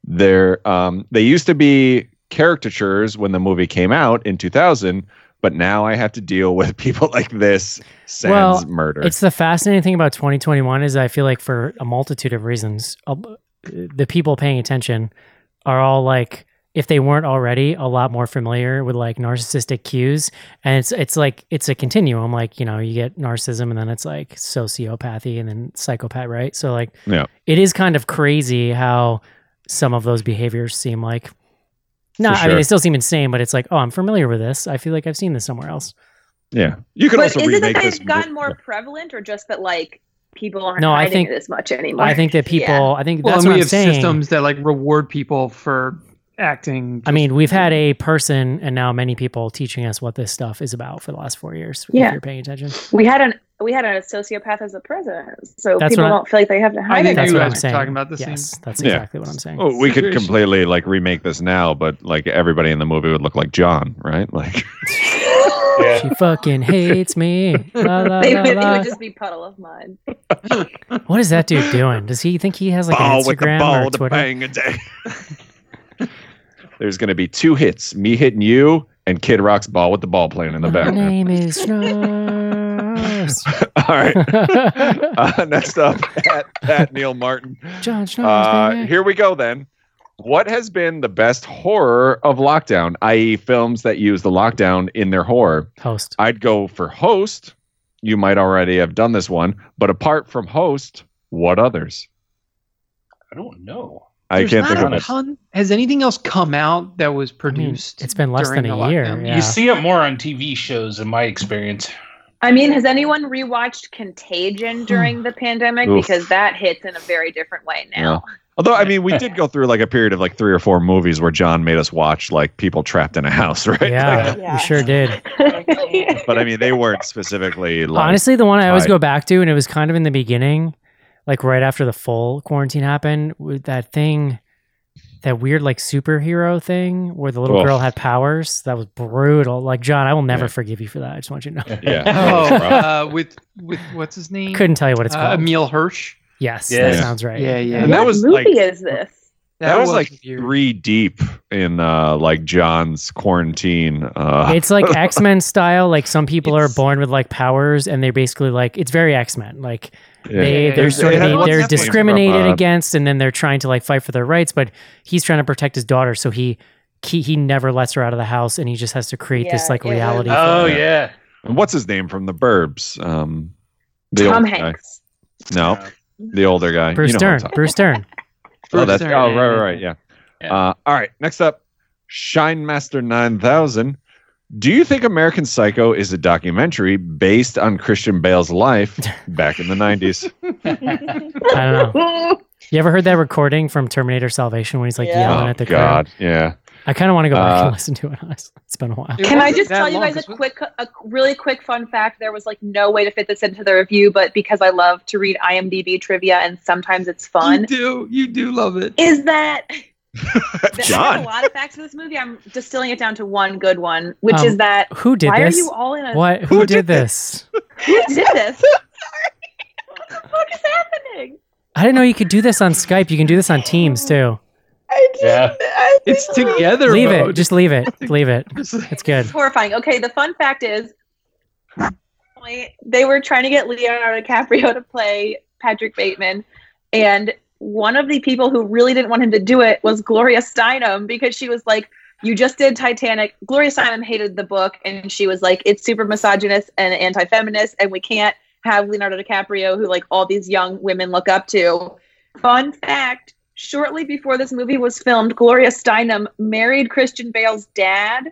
There, um, they used to be caricatures when the movie came out in 2000, but now I have to deal with people like this. Sans Well, murder. It's the fascinating thing about 2021 is I feel like for a multitude of reasons, uh, the people paying attention are all like, if they weren't already, a lot more familiar with like narcissistic cues, and it's it's like it's a continuum. Like you know, you get narcissism, and then it's like sociopathy, and then psychopath, right? So like, Yeah. it is kind of crazy how some of those behaviors seem like No, for I mean sure. they still seem insane, but it's like, oh, I'm familiar with this. I feel like I've seen this somewhere else. Yeah, you can but also is it that remake this. they've gotten more prevalent, or just that like people aren't No, I think- this much anymore? I think that people. Yeah. I think Well, that's and what we I'm have saying. systems that like reward people for acting. I mean, we've had a person and now many people teaching us what this stuff is about for the last four years. Yeah. If you're paying attention. we had an we had a sociopath as a president, so That's people don't feel like they have to hide think. That's you what guys I'm saying. talking about the same- yes, that's Yeah. exactly what I'm saying. Oh, we could completely like remake this now, but like everybody in the movie would look like John, right? Like, Yeah. She fucking hates me. La, la, They la, would, it la. would just be puddle of mud. What is that dude doing? Does he think he has like ball an with the Instagram ball or to Twitter? bang a day. There's gonna be two hits: me hitting you and Kid Rock's Bawitdaba playing in the background. My name is Schnoz. All right. Uh, next up, at, at Neil Martin. John Schnoz. Uh, here we go then. What has been the best horror of lockdown, i.e., films that use the lockdown in their horror? Host. I'd go for Host. You might already have done this one, but apart from Host, what others? I don't know. I There's can't not think of a it. ton. Has anything else come out that was I mean, produced? it's been less during than the a year. lockdown? Yeah. You see it more on TV shows, in my experience. I mean, has anyone rewatched Contagion hmm. during the pandemic? Oof. Because that hits in a very different way now. Although, I mean, we did go through like a period of like three or four movies where John made us watch like people trapped in a house, right? Yeah, Yeah. we sure did. Like, but I mean, they weren't specifically like. Honestly, the one I always tied. go back to, and it was kind of in the beginning, like right after the full quarantine happened, with that thing, that weird like superhero thing where the little Oof. girl had powers. That was brutal. Like John, I will never Yeah. forgive you for that. I just want you to know. Yeah. Oh, uh, with with what's his name? Couldn't tell you what it's uh, called. Emile Hirsch. yes, Yeah. that sounds right. Yeah, yeah. And that what was, movie like- is this? That, was, like weird. three deep in uh like John's quarantine. Uh, It's like X Men style. Like some people are born with like powers, and they're basically like it's very X Men. Like yeah. they Yeah, they're yeah, sort yeah. of It be, they're lots of discriminated uh, against, and then they're trying to like fight for their rights. But he's trying to protect his daughter, so he he, he never lets her out of the house, and he just has to create this like it reality. Oh for her. yeah. And what's his name from the Burbs? Um, the Tom old guy. Hanks. No, the older guy. Bruce You know Stern. Bruce Dern. Oh, that's Dern, oh yeah, right, yeah, right, right, yeah. Yeah. Uh, all right. Next up, Shine Master Nine Thousand. Do you think American Psycho is a documentary based on Christian Bale's life back in the nineties? I don't know. You ever heard that recording from Terminator Salvation when he's like Yeah. yelling oh at the crowd? God, yeah. I kind of want to go back Uh, and listen to it. Honestly, it's been a while. Can I just that tell you guys a quick, a really quick fun fact? There was like no way to fit this into the review, but because I love to read IMDb trivia and sometimes it's You fun, do, you do love it. is that I have a lot of facts for this movie. I'm distilling it down to one good one, which Um, is that Who did why this? are you all in a what? Who, did this? who did this? what the fuck is happening? I didn't know you could do this on Skype. You can do this on Teams too. I just, Yeah. I It's together. Leave it. Just leave it. Leave it. It's good. It's horrifying. Okay, the fun fact is they were trying to get Leonardo DiCaprio to play Patrick Bateman, and one of the people who really didn't want him to do it was Gloria Steinem because she was like, "You just did Titanic." Gloria Steinem hated the book, and she was like, "It's super misogynist and anti-feminist, and we can't have Leonardo DiCaprio, who like all these young women look up to." Fun fact. Shortly before this movie was filmed, Gloria Steinem married Christian Bale's dad.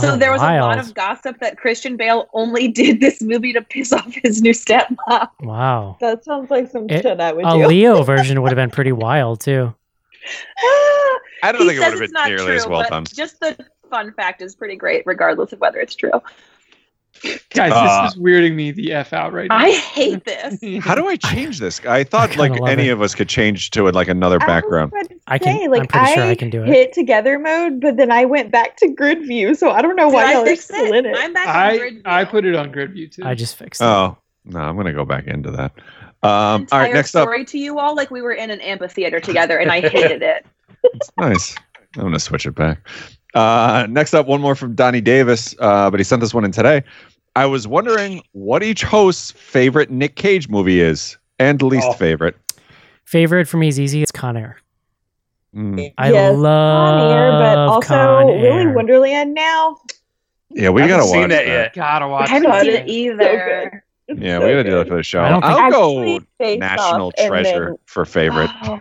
So Oh, there was a lot of gossip that Christian Bale only did this movie to piss off his new stepmom. Wow. That sounds like some It- shit I would A do. Leo version would have been pretty wild too. Ah, I don't He think it would have been nearly true, as well done. Just the fun fact is pretty great, regardless of whether it's true. Guys, Uh, this is weirding me the f out right now. I hate this. How do I change this? I thought kinda like any it. of us could change to it like another background. I, was about to I can- say, I'm like, pretty sure I can do it. Hit together mode, but then I went back to grid view, so I don't know Did why I y'all are fix still in it. I'm back on I grid I put it on grid view too. I just fixed it. Oh no, I'm gonna go back into that. Um, all entire right, next up. story to you all like we were in an amphitheater together, and I hated it. Nice. I'm gonna switch it back. Uh, next up, one more from Donnie Davis, uh, but he sent this one in today. I was wondering what each host's favorite Nick Cage movie is and least Oh. favorite. Favorite for me is easy. It's Con Air. Mm. I yes, love Con Air, but also Con Willy Air. Wonderland now. Yeah, we gotta watch that that. yet. Gotta I watch haven't God, seen it either. It's Yeah, so we gotta do that for the show. I don't I'll go National Treasure then- for favorite. Oh,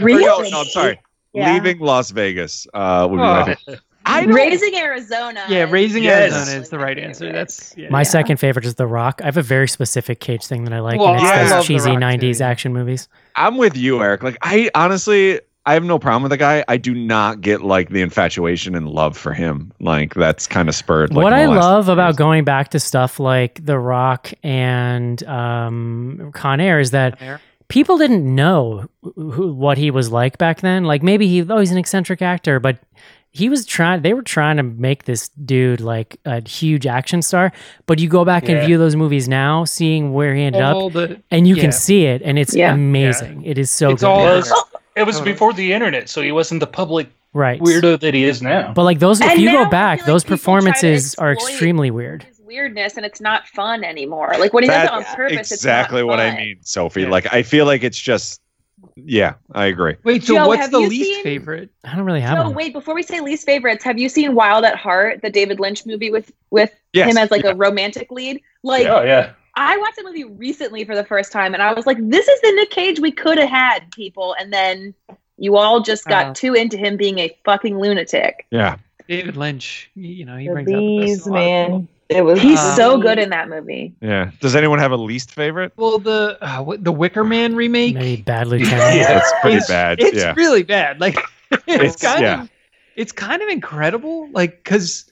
Really? No, no, I'm sorry. Yeah. leaving Las Vegas uh, would be my Oh. favorite. I don't, Raising Arizona. Yeah, raising Yes. Arizona is the right answer. That's yeah. My second favorite is The Rock. I have a very specific Cage thing that I like, Well, and it's I those love The cheesy Rock, too, '90s action movies. I'm with you, Eric. Like, I honestly, I have no problem with the guy. I do not get like the infatuation and love for him. Like, that's kind of spurred. Like, what I love about years. going back to stuff like The Rock and um, Con Air is that Air. People didn't know who, what he was like back then. Like maybe he, oh, he's an eccentric actor, but he was trying. They were trying to make this dude like a huge action star. But you go back and view those movies now, seeing where he ended up, the- and you yeah. can see it, and it's Yeah. amazing. It is so it's good. all It was, it was Totally. before the internet, so he wasn't the public right. weirdo that he is now. But like those, if you go back, like those people try to performances are extremely weird. His weirdness, and it's not fun anymore. Like when he does it on purpose, exactly it's not what I mean, Sophie. Yeah. Like, I feel like it's just, yeah, I agree. Wait, so Joe, what's have the least seen- favorite? I don't really have No, one. wait. Before we say least favorites, have you seen Wild at Heart, the David Lynch movie with with Yes, him as like yeah. a romantic lead? Like oh yeah, I watched the movie recently for the first time, and I was like, "This is the Nick Cage we could have had, people." And then you all just got Uh. too into him being a fucking lunatic. Yeah. David Lynch. You know, he The brings out the best bees, in lot of man. It was. He's Uh, so good in that movie. Yeah. Does anyone have a least favorite? Well, the uh, the Wicker Man remake. Maybe Bad Lieutenant. Yeah. It's pretty it's, bad. It's yeah. really bad. Like it's, It's- kind yeah. of it's kind of incredible. Like because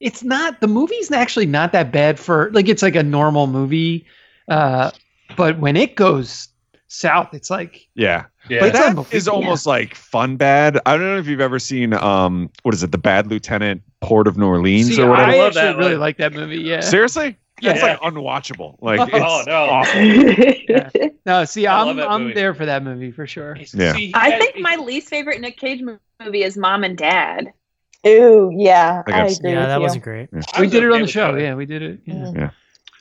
it's not the movie's actually not that bad for like it's like a normal movie, uh, but when it goes south, it's like Yeah. Yeah. But that is that unbelievable. almost like fun bad. I don't know if you've ever seen um what is it, the Bad Lieutenant Port of New Orleans See, or whatever. I love actually that really one. like that movie. Yeah. Seriously? Yeah. It's like unwatchable. Like Oh, it's no. awful. Yeah. No, see, I love I'm I'm movie. there for that movie for sure. Yeah. See, I yeah, think my least favorite Nick Cage movie is Mom and Dad. Ooh, yeah, I I, agree Yeah, that you. wasn't great. I We was did it on the show. that. Yeah, we did it. Yeah.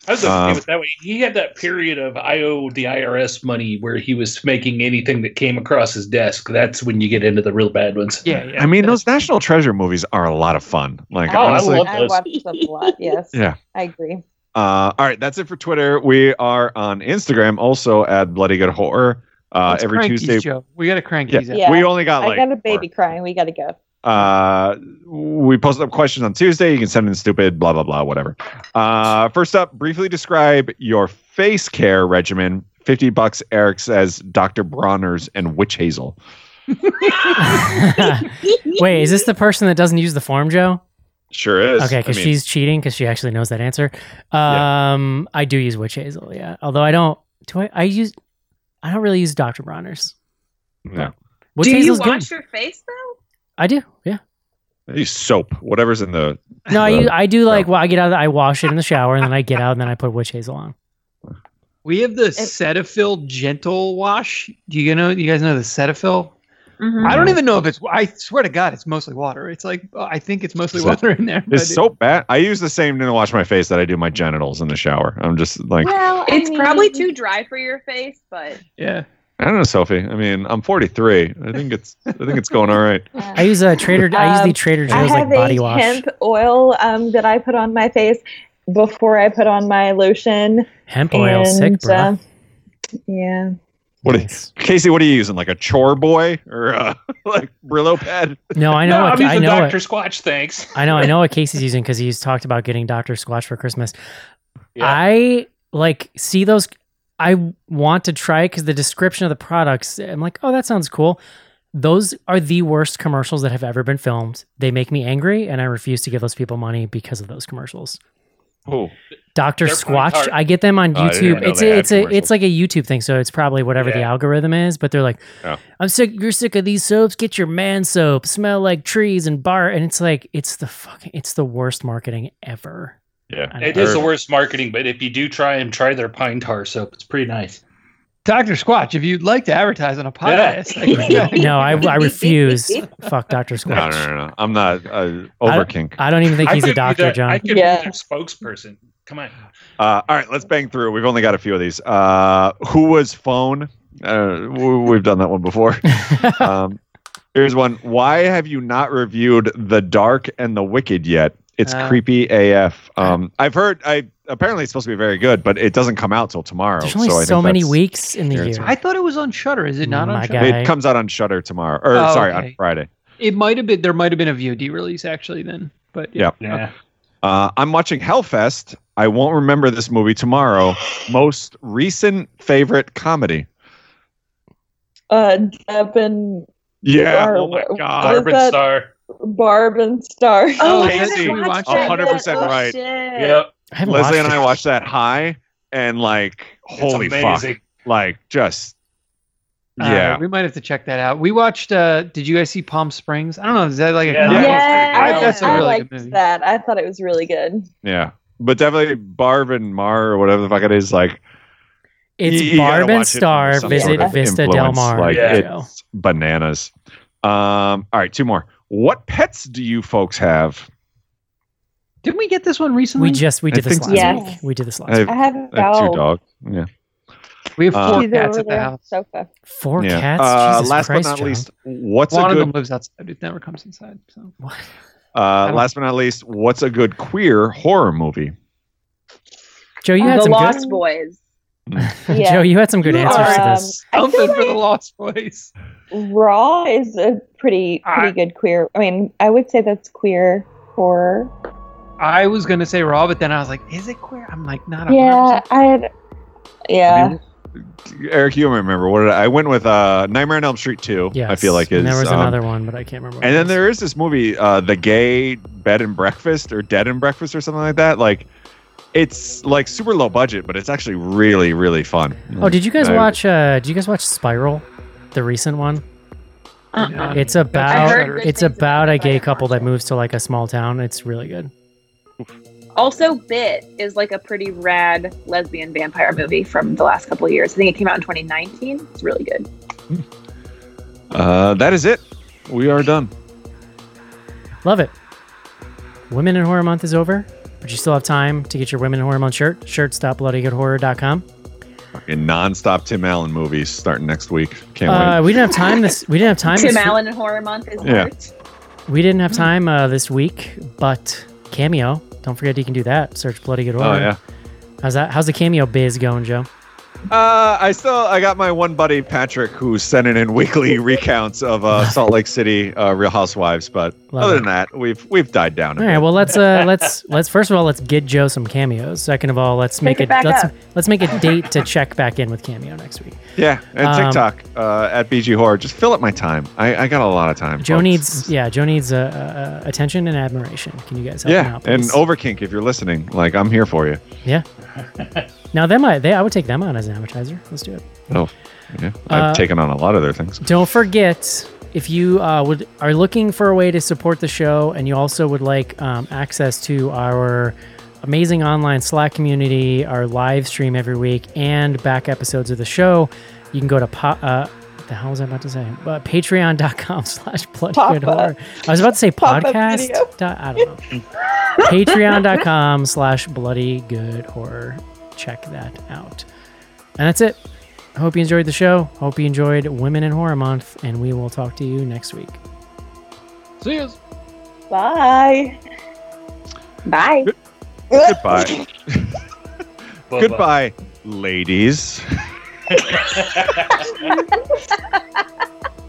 I was okay Um, with that way. He had that period of I owe the IRS money where he was making anything that came across his desk. That's when you get into the real bad ones. Yeah, yeah. I mean, those National Treasure movies are a lot of fun. Like Oh, I honestly. love I those. watched them a lot. Yes. Yeah. I agree. Uh, all right, that's it for Twitter. We are on Instagram also at Bloody Good Horror. Uh, every Tuesday. these, We got to crank Yeah. these out. Yeah. We only got I like got a baby crying. We got to go. Uh, we posted up questions on Tuesday. You can send in stupid, blah, blah, blah, whatever. Uh, first up, briefly describe your face care regimen. 50 bucks, Eric says Dr. Bronner's and witch hazel. Wait, is this the person that doesn't use the form, Joe? Sure is. Okay, because I mean, she's cheating because she actually knows that answer. Um, I do use witch hazel, yeah. Although I don't. Do I? I use. I don't really use Dr. Bronner's. No. Witch Do you wash good. your face though? I do. Yeah. I use soap, whatever's in the. No, I, use, I do like. no. Well, I get out. Of the, I wash it in the shower, and then I get out, and then I put witch hazel on. We have the Cetaphil Gentle Wash. Do you know? You guys know the Cetaphil? Mhm. I don't even know if it's. I swear to God, it's mostly water. It's like I think it's mostly Is it- water in there. It's soap bad? I use the same to wash my face that I do my genitals in the shower. I'm just like, Well, I It's probably too dry for your face, but Yeah. I don't know, Sophie. I mean, I'm 43. I think it's, I think it's going all right. I use a Trader. I use the Um, Trader I Joe's like have body a wash. hemp oil um, that I put on my face before I put on my lotion. Hemp oil, sick, bro. uh, yeah. What are, Nice. Casey, what are you using? Like a chore boy or uh, like Brillo pad? No, I No, know. I'm what, I using know. Dr. Squatch, thanks. I know. I know what Casey's using because he's talked about getting Doctor Squatch for Christmas. Yeah. I like see those. I want to try because the description of the products. I'm like, oh, that sounds cool. Those are the worst commercials that have ever been filmed. They make me angry, and I refuse to give those people money because of those commercials. Oh, Doctor Squatch. I get them on Oh, YouTube. know it's a, it's a it's like a YouTube thing, so it's probably whatever the algorithm is. But they're like, Oh. I'm sick. You're sick of these soaps. Get your man soap. Smell like trees and bar. And it's like it's the fucking it's the worst marketing ever. Yeah. I It know. is the worst marketing, but if you do try and try their pine tar soap, it's pretty nice. Dr. Squatch, if you'd like to advertise on a podcast, Yeah. No, I, I refuse. Fuck Doctor Squatch. no, no, no. I'm not uh, over don't- kink. I don't even think he's a doctor, their- John. I could Yeah. be their spokesperson. Come on. Uh, all right, let's bang through. We've only got a few of these. Uh, who was phone? Uh, w- we've done that one before. um, here's one. Why have you not reviewed The Dark and The Wicked yet? It's Uh, creepy AF. Um, I've heard. I apparently it's supposed to be very good, but it doesn't come out till tomorrow. There's only so I so think many weeks in the year. it's- I thought it was on Shudder. Is it not on My Shudder? guy. It comes out on Shudder tomorrow, or Oh, sorry, okay. on Friday. It might have been. There might have been a VOD release actually then. But yeah. Yeah. Uh, I'm watching Hellfest. I won't remember this movie tomorrow. Most recent favorite comedy. Uh, Deb and Yeah. Or Oh my god. what is Barbara that? Star. Barb and Star. Oh, Oh, I haven't Casey, that hundred yet. percent Oh, right. shit. Yep. Leslie and I watched that high, and like, holy fuck, like just Uh, yeah. we might have to check that out. We watched. uh Did you guys see Palm Springs? I don't know. Is that like a Yeah, that Yeah, I. That's a I really liked good movie. that. I thought it was really good. Yeah. But definitely Barb and Mar or whatever the fuck it is, like It's you- you Barb and watch it under Star visit sort of Vista Del Mar. Like Yeah. it's bananas. Um, all right, two more. What pets do you folks have? Didn't we get this one recently? We just we I did this think last so. week. We did this last I week. have, I have a I have two dogs. Yeah. we have four She's cats at the house. sofa. Four yeah. cats. Uh, Jesus last Christ, but not Joe. least, what's One a of them good lives outside. It never comes inside. So uh, last but not least, what's a good queer horror movie? Joe, you had the some Lost good. Boys. Yeah. Joe, you had some good You answers to are, this. I feel something for the like Lost Boys. Raw is a pretty pretty I- good queer. I mean, I would say that's queer horror. I was gonna say Raw, but then I was like, is it queer? I'm like, not. 100%. Yeah, I had. Yeah, Eric, you remember what did I, I went with? Uh, Nightmare on Elm Street two. Yes. I feel like is and there was um, another one, but I can't remember. And then there is this movie, uh, The Gay Bed and Breakfast or Dead and Breakfast or something like that. Like, it's like super low budget, but it's actually really, really fun. Oh, did you guys I- watch? Uh, did you guys watch Spiral, the recent one? Uh-uh. It's about it's about about a it, but I gay couple watched that moves to like a small town. It's really good. Also, Bit is like a pretty rad lesbian vampire movie from the last couple of years. I think it came out in 2019. It's really good. Uh, that is it. We are done. Love it. Women in Horror Month is over, but you still have time to get your Women in Horror Month shirt. Shirts.bloodygoodhorror.com. Fucking nonstop Tim Allen movies starting next week. Can't Uh, wait. we didn't have time this. We didn't have time. Tim this, Allen in Horror Month is Yeah. hurt. We didn't have time uh, this week, but Cameo. Don't forget you can do that. Search Bloody Good Horror. Oh yeah. How's that? How's the Cameo biz going, Joe? Uh, I still I got my one buddy Patrick who's sending in weekly recounts of uh, Salt Lake City uh, Real Housewives, but Love other it. than that, we've we've died down. A All bit. right. Well, let's uh, let's let's first of all let's get Joe some cameos. Second of all, let's make it a back let's up. let's make a date to check back in with Cameo next week. Yeah, and Um, TikTok uh, at BG Horror. Just fill up my time. I, I got a lot of time. Joe folks. needs yeah, Joe needs uh, uh, attention and admiration. Can you guys help him Yeah, out? and? Overkink, if you're listening, like I'm here for you. yeah. now them I they I would take them on as an advertiser. Let's do it. Oh, yeah. I've Uh, taken on a lot of their things. Don't forget if you uh, would are looking for a way to support the show, and you also would like um, access to our amazing online Slack community, our live stream every week, and back episodes of the show, you can go to po- uh, the hell was I about to say? Uh, Patreon.com slash bloody good horror. I was about to say podcast. dot- I don't know. Patreon.com slash bloody good horror. Check that out. And that's it. I hope you enjoyed the show. Hope you enjoyed Women in Horror Month, and we will talk to you next week. See ya. bye. Bye. Goodbye. Bye-bye. Goodbye, ladies.